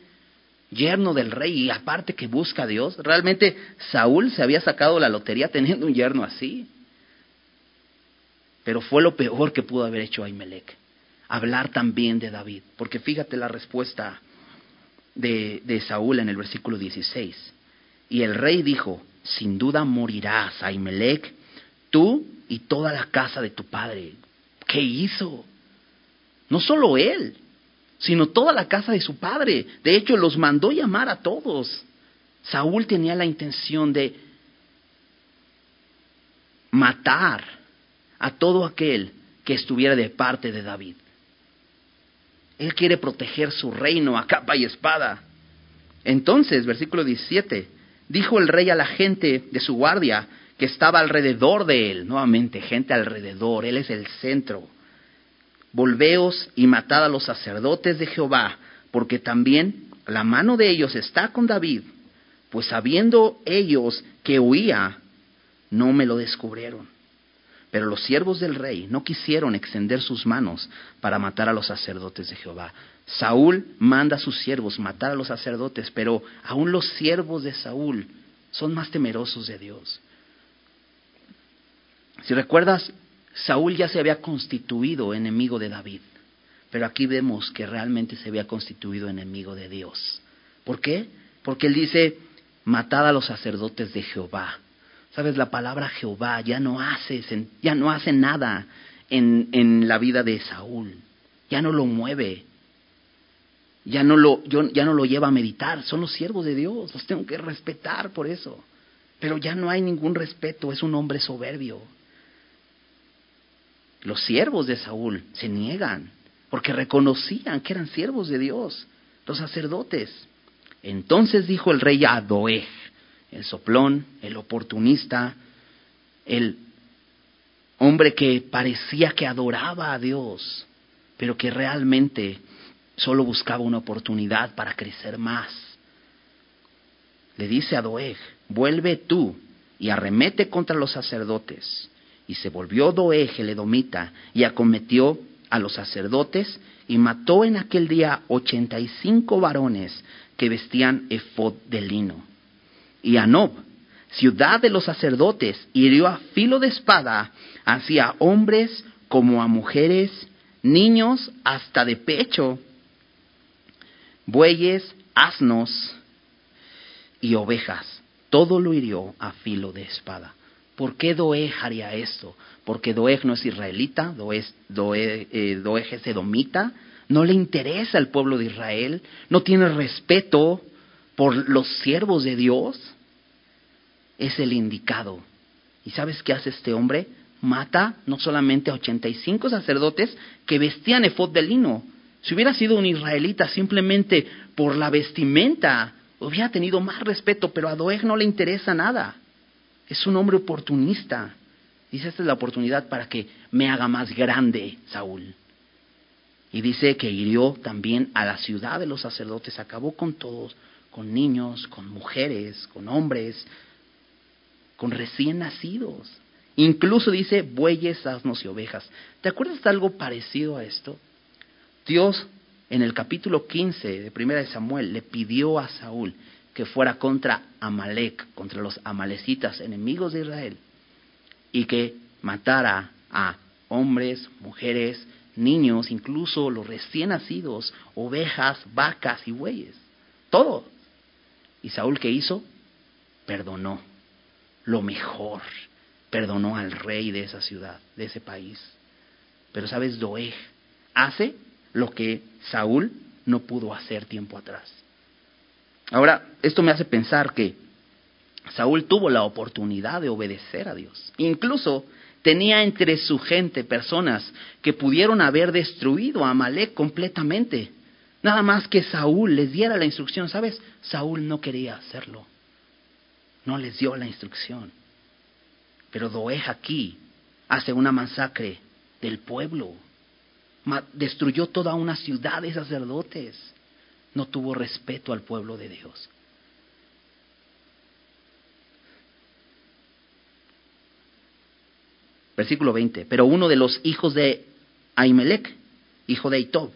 yerno del rey y aparte que busca a Dios. Realmente Saúl se había sacado la lotería teniendo un yerno así. Pero fue lo peor que pudo haber hecho Ahimelech, hablar también de David. Porque fíjate la respuesta de, Saúl en el versículo 16. Y el rey dijo, sin duda morirás, Ahimelech, tú y toda la casa de tu padre. ¿Qué hizo? No solo él, sino toda la casa de su padre. De hecho, los mandó llamar a todos. Saúl tenía la intención de matar a todo aquel que estuviera de parte de David. Él quiere proteger su reino a capa y espada. Entonces, versículo 17, dijo el rey a la gente de su guardia, que estaba alrededor de él, nuevamente gente alrededor, él es el centro. Volveos y matad a los sacerdotes de Jehová, porque también la mano de ellos está con David, pues sabiendo ellos que huía, no me lo descubrieron. Pero los siervos del rey no quisieron extender sus manos para matar a los sacerdotes de Jehová. Saúl manda a sus siervos matar a los sacerdotes, pero aún los siervos de Saúl son más temerosos de Dios. Si recuerdas, Saúl ya se había constituido enemigo de David, pero aquí vemos que realmente se había constituido enemigo de Dios. ¿Por qué? Porque él dice, matad a los sacerdotes de Jehová. Sabes, la palabra Jehová ya no hace, ya no hace nada en, en la vida de Saúl, ya no lo mueve, ya no lo, ya no lo lleva a meditar, son los siervos de Dios, los tengo que respetar por eso. Pero ya no hay ningún respeto, es un hombre soberbio. Los siervos de Saúl se niegan porque reconocían que eran siervos de Dios, los sacerdotes. Entonces dijo el rey a Doeg, el soplón, el oportunista, el hombre que parecía que adoraba a Dios, pero que realmente solo buscaba una oportunidad para crecer más. Le dice a Doeg, vuelve tú y arremete contra los sacerdotes. Y se volvió Doeg el edomita y acometió a los sacerdotes y mató en aquel día ochenta y cinco varones que vestían efod de lino. Y Anob, ciudad de los sacerdotes, hirió a filo de espada hacia hombres como a mujeres, niños hasta de pecho, bueyes, asnos y ovejas. Todo lo hirió a filo de espada. ¿Por qué Doeg haría esto? Porque Doeg no es israelita, Doeg, Doeg, eh, Doeg es edomita, no le interesa el pueblo de Israel, no tiene respeto por los siervos de Dios. Es el indicado. ¿Y sabes qué hace este hombre? Mata no solamente a 85 sacerdotes que vestían efod de lino. Si hubiera sido un israelita simplemente por la vestimenta, hubiera tenido más respeto, pero a Doeg no le interesa nada. Es un hombre oportunista. Dice, esta es la oportunidad para que me haga más grande, Saúl. Y dice que hirió también a la ciudad de los sacerdotes, acabó con todos, con niños, con mujeres, con hombres, con recién nacidos. Incluso dice bueyes, asnos y ovejas. ¿Te acuerdas de algo parecido a esto? Dios en el capítulo 15 de Primera de Samuel le pidió a Saúl que fuera contra Amalek, contra los amalecitas, enemigos de Israel, y que matara a hombres, mujeres, niños, incluso los recién nacidos, ovejas, vacas y bueyes, todo. ¿Y Saúl qué hizo? Perdonó lo mejor, perdonó al rey de esa ciudad, de ese país. Pero sabes, Doeg hace lo que Saúl no pudo hacer tiempo atrás. Ahora, esto me hace pensar que Saúl tuvo la oportunidad de obedecer a Dios. Incluso tenía entre su gente personas que pudieron haber destruido a Amalek completamente. Nada más que Saúl les diera la instrucción, ¿sabes? Saúl no quería hacerlo. No les dio la instrucción. Pero Doeg aquí hace una masacre del pueblo. Destruyó toda una ciudad de sacerdotes no tuvo respeto al pueblo de Dios. Versículo 20. Pero uno de los hijos de Ahimelech, hijo de Itob,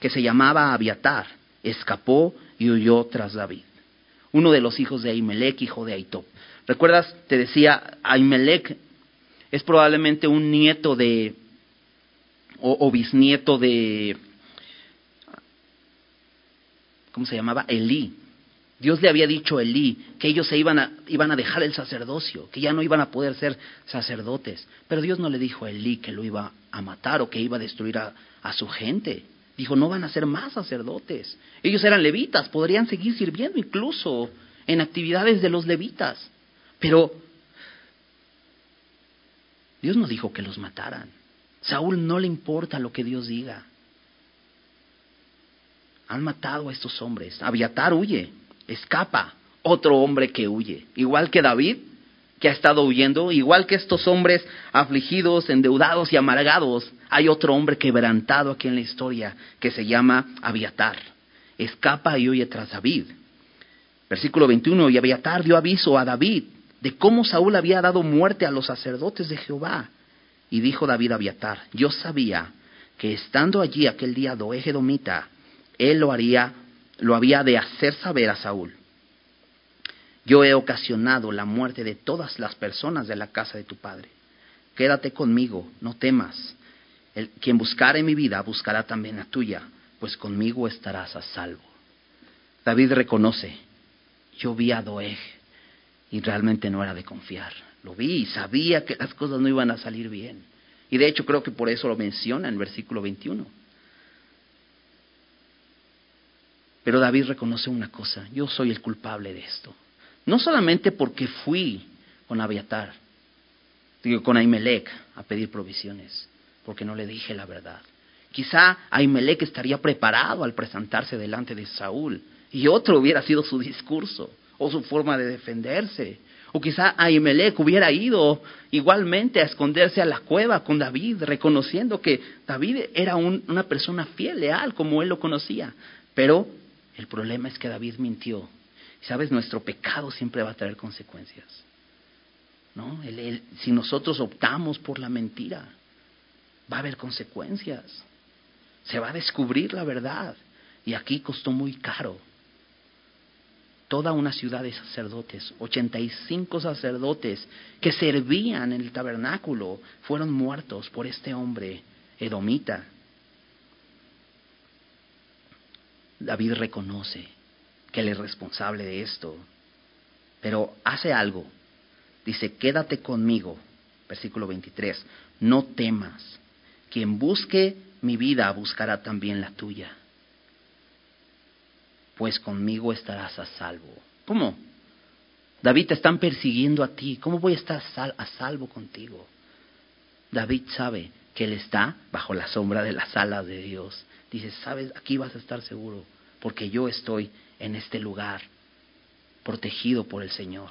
que se llamaba Abiatar, escapó y huyó tras David. Uno de los hijos de Ahimelech, hijo de Aitob. ¿Recuerdas? Te decía, Ahimelech es probablemente un nieto de, o bisnieto de ¿cómo se llamaba? Elí. Dios le había dicho a Elí que ellos se iban a, iban a dejar el sacerdocio, que ya no iban a poder ser sacerdotes. Pero Dios no le dijo a Elí que lo iba a matar o que iba a destruir a, a su gente. Dijo, no van a ser más sacerdotes. Ellos eran levitas, podrían seguir sirviendo incluso en actividades de los levitas. Pero Dios no dijo que los mataran. Saúl no le importa lo que Dios diga han matado a estos hombres. Abiatar huye, escapa, otro hombre que huye, igual que David, que ha estado huyendo, igual que estos hombres afligidos, endeudados y amargados, hay otro hombre quebrantado aquí en la historia que se llama Abiatar. Escapa y huye tras David. Versículo 21, y Abiatar dio aviso a David de cómo Saúl había dado muerte a los sacerdotes de Jehová. Y dijo David a Abiatar, yo sabía que estando allí aquel día Doeg Domita, él lo haría, lo había de hacer saber a Saúl. Yo he ocasionado la muerte de todas las personas de la casa de tu padre. Quédate conmigo, no temas. El, quien buscare mi vida buscará también la tuya, pues conmigo estarás a salvo. David reconoce, yo vi a Doeg y realmente no era de confiar. Lo vi y sabía que las cosas no iban a salir bien. Y de hecho creo que por eso lo menciona en versículo 21. Pero David reconoce una cosa, yo soy el culpable de esto. No solamente porque fui con Abiatar, digo, con Ahimelech a pedir provisiones, porque no le dije la verdad. Quizá Ahimelech estaría preparado al presentarse delante de Saúl y otro hubiera sido su discurso o su forma de defenderse. O quizá Ahimelech hubiera ido igualmente a esconderse a la cueva con David, reconociendo que David era una persona fiel, leal, como él lo conocía. Pero el problema es que David mintió. sabes, nuestro pecado siempre va a traer consecuencias. ¿No? si nosotros optamos por la mentira, va a haber consecuencias. Se va a descubrir la verdad. Y aquí costó muy caro toda una ciudad de sacerdotes, 85 sacerdotes que servían en el tabernáculo, fueron muertos por este hombre edomita. David reconoce que él es responsable de esto, pero hace algo. Dice, quédate conmigo, versículo 23, no temas, quien busque mi vida buscará también la tuya pues conmigo estarás a salvo. ¿Cómo? David, te están persiguiendo a ti. ¿Cómo voy a estar a salvo contigo? David sabe que él está bajo la sombra de las alas de Dios. Dice, sabes, aquí vas a estar seguro, porque yo estoy en este lugar, protegido por el Señor.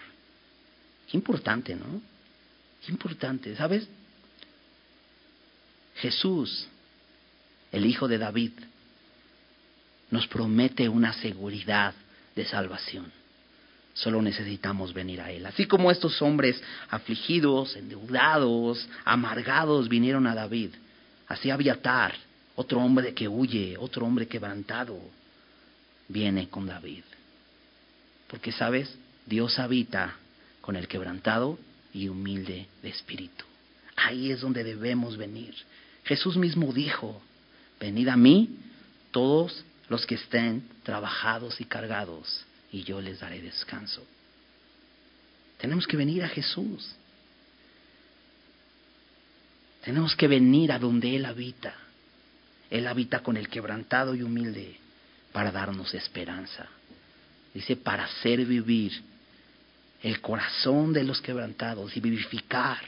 Qué importante, ¿no? Qué importante, ¿sabes? Jesús, el Hijo de David, nos promete una seguridad de salvación. Solo necesitamos venir a Él. Así como estos hombres afligidos, endeudados, amargados vinieron a David, así Abiatar, otro hombre que huye, otro hombre quebrantado, viene con David. Porque, ¿sabes? Dios habita con el quebrantado y humilde de espíritu. Ahí es donde debemos venir. Jesús mismo dijo, venid a mí todos los que estén trabajados y cargados, y yo les daré descanso. Tenemos que venir a Jesús. Tenemos que venir a donde Él habita. Él habita con el quebrantado y humilde para darnos esperanza. Dice, para hacer vivir el corazón de los quebrantados y vivificar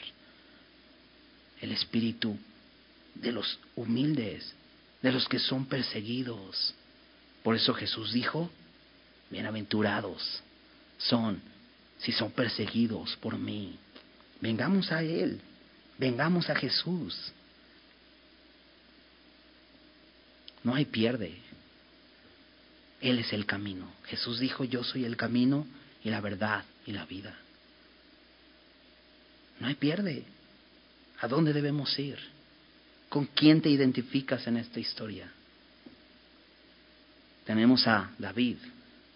el espíritu de los humildes, de los que son perseguidos, por eso Jesús dijo, bienaventurados son si son perseguidos por mí. Vengamos a Él, vengamos a Jesús. No hay pierde. Él es el camino. Jesús dijo, yo soy el camino y la verdad y la vida. No hay pierde. ¿A dónde debemos ir? ¿Con quién te identificas en esta historia? tenemos a David,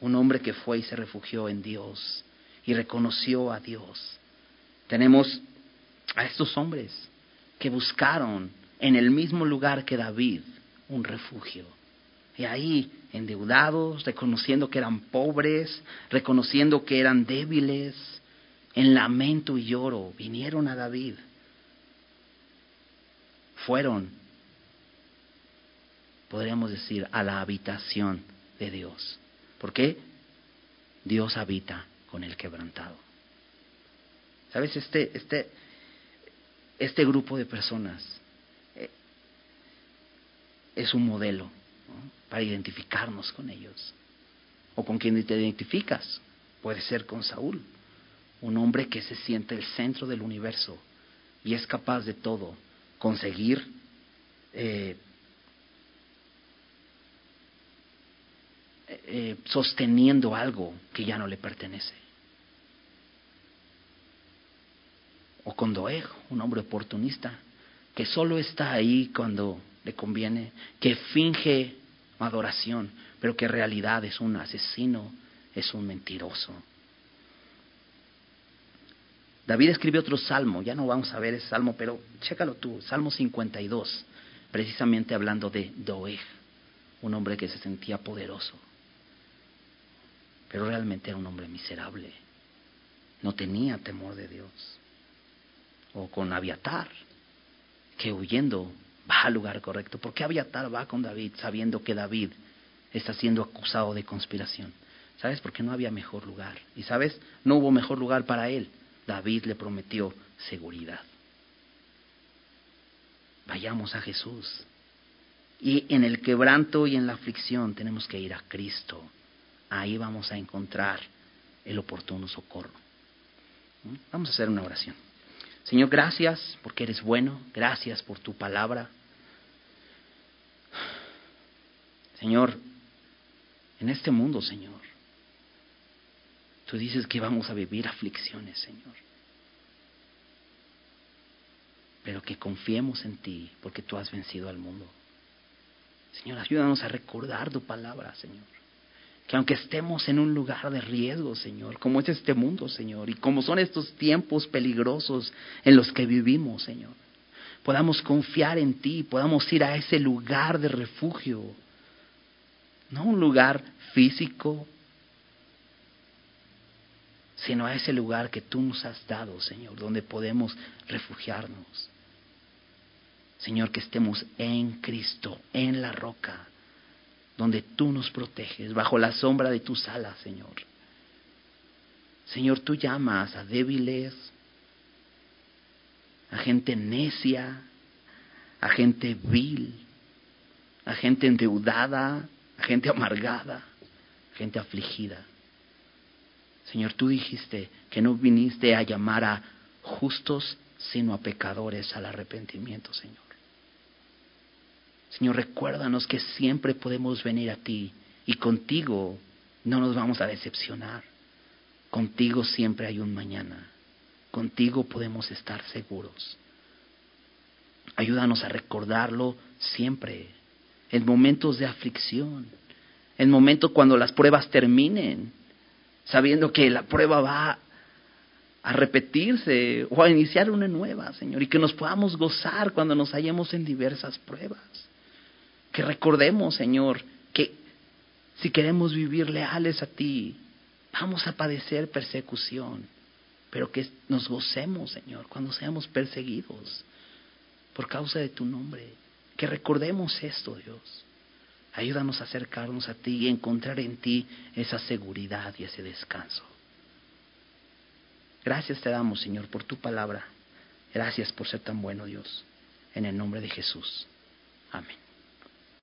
un hombre que fue y se refugió en Dios y reconoció a Dios. Tenemos a estos hombres que buscaron en el mismo lugar que David un refugio. Y ahí, endeudados, reconociendo que eran pobres, reconociendo que eran débiles, en lamento y lloro, vinieron a David. Fueron podríamos decir, a la habitación de Dios. ¿Por qué? Dios habita con el quebrantado. ¿Sabes? Este, este, este grupo de personas es un modelo para identificarnos con ellos. O con quien te identificas. Puede ser con Saúl, un hombre que se siente el centro del universo y es capaz de todo, conseguir eh, Eh, sosteniendo algo que ya no le pertenece. O con Doeg, un hombre oportunista, que solo está ahí cuando le conviene, que finge adoración, pero que en realidad es un asesino, es un mentiroso. David escribe otro salmo, ya no vamos a ver ese salmo, pero chécalo tú, Salmo 52, precisamente hablando de Doeg, un hombre que se sentía poderoso pero realmente era un hombre miserable. No tenía temor de Dios. O con Abiatar, que huyendo va al lugar correcto. ¿Por qué Abiatar va con David sabiendo que David está siendo acusado de conspiración? ¿Sabes? Porque no había mejor lugar. Y sabes, no hubo mejor lugar para él. David le prometió seguridad. vayamos a Jesús. Y en el quebranto y en la aflicción tenemos que ir a Cristo. Ahí vamos a encontrar el oportuno socorro. ¿Mm? Vamos a hacer una oración. Señor, gracias porque eres bueno, gracias por tu palabra. Señor, en este mundo, Señor, tú dices que vamos a vivir aflicciones, Señor. Pero que confiemos en ti porque tú has vencido al mundo. Señor, ayúdanos a recordar tu palabra, Señor. Que aunque estemos en un lugar de riesgo, Señor, como es este mundo, Señor, y como son estos tiempos peligrosos en los que vivimos, Señor, podamos confiar en ti, podamos ir a ese lugar de refugio, no un lugar físico, sino a ese lugar que tú nos has dado, Señor, donde podemos refugiarnos. Señor, que estemos en Cristo, en la roca, donde tú nos proteges, bajo la sombra de tus alas, Señor. Señor, tú llamas a débiles, a gente necia, a gente vil, a gente endeudada, a gente amargada, a gente afligida. Señor, tú dijiste que no viniste a llamar a justos, sino a pecadores al arrepentimiento, Señor. Señor, recuérdanos que siempre podemos venir a ti y contigo no nos vamos a decepcionar. Contigo siempre hay un mañana. Contigo podemos estar seguros. Ayúdanos a recordarlo siempre, en momentos de aflicción, en momentos cuando las pruebas terminen, sabiendo que la prueba va a repetirse o a iniciar una nueva, Señor, y que nos podamos gozar cuando nos hallemos en diversas pruebas que recordemos, Señor, que si queremos vivir leales a ti, vamos a padecer persecución, pero que nos gocemos, Señor, cuando seamos perseguidos por causa de tu nombre. Que recordemos esto, Dios. Ayúdanos a acercarnos a ti y encontrar en ti esa seguridad y ese descanso. Gracias te damos, Señor, por tu palabra. Gracias por ser tan bueno, Dios. En el nombre de Jesús. Amén.